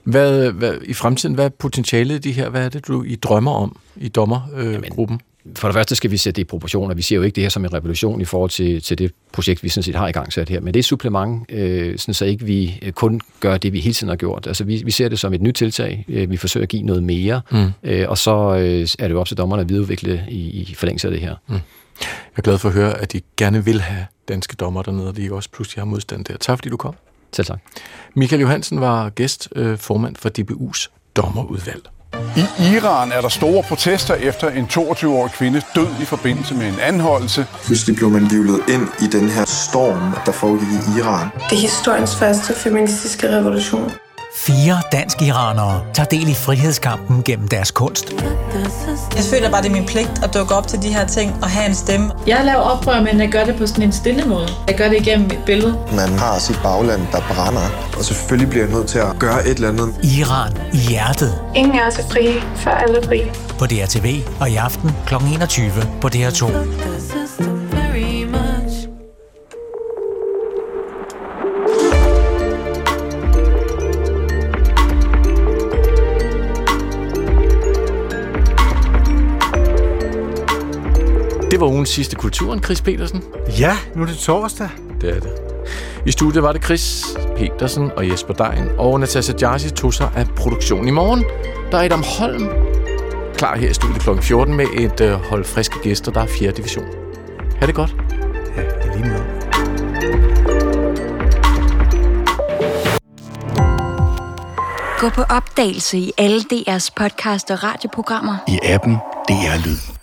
Hvad, hvad, I fremtiden, hvad er potentialet i de her? Hvad er det, du I drømmer om i dommergruppen? Øh, for det første skal vi sætte det i proportioner. Vi ser jo ikke det her som en revolution i forhold til, til det projekt, vi sådan set har i gang sat her. Men det er et supplement, øh, sådan så ikke vi kun gør det, vi hele tiden har gjort. Altså vi, vi ser det som et nyt tiltag. Øh, vi forsøger at give noget mere. Mm. Øh, og så øh, er det jo op til dommerne at videreudvikle i, i forlængelse af det her. Mm. Jeg er glad for at høre, at de gerne vil have danske dommer dernede, og de også pludselig har modstand der. Tak fordi du kom. Selv tak. Michael Johansen var gæst, øh, formand for DBU's dommerudvalg. I Iran er der store protester efter en 22-årig kvinde død i forbindelse med en anholdelse. Pludselig blev man livlet ind i den her storm, der foregik i Iran. Det er historiens første feministiske revolution. Fire dansk-iranere tager del i frihedskampen gennem deres kunst. Jeg føler bare, det er min pligt at dukke op til de her ting og have en stemme. Jeg laver oprør, men jeg gør det på sådan en stille måde. Jeg gør det igennem et billede. Man har sit bagland, der brænder, og selvfølgelig bliver jeg nødt til at gøre et eller andet. Iran i hjertet. Ingen er så frie, før alle er frie. På DRTV og i aften kl. 21 på DR2. Det var ugens sidste kulturen, Chris Petersen. Ja, nu er det torsdag. Det er det. I studiet var det Chris Petersen og Jesper Dejen, og Natasha Jarsi tog sig af produktionen i morgen. Der er Adam Holm klar her i studiet kl. 14 med et øh, hold friske gæster, der er 4. division. Ha' det godt. Ja, det er lige måde. Gå på opdagelse i alle DR's podcast og radioprogrammer. I appen DR Lyd.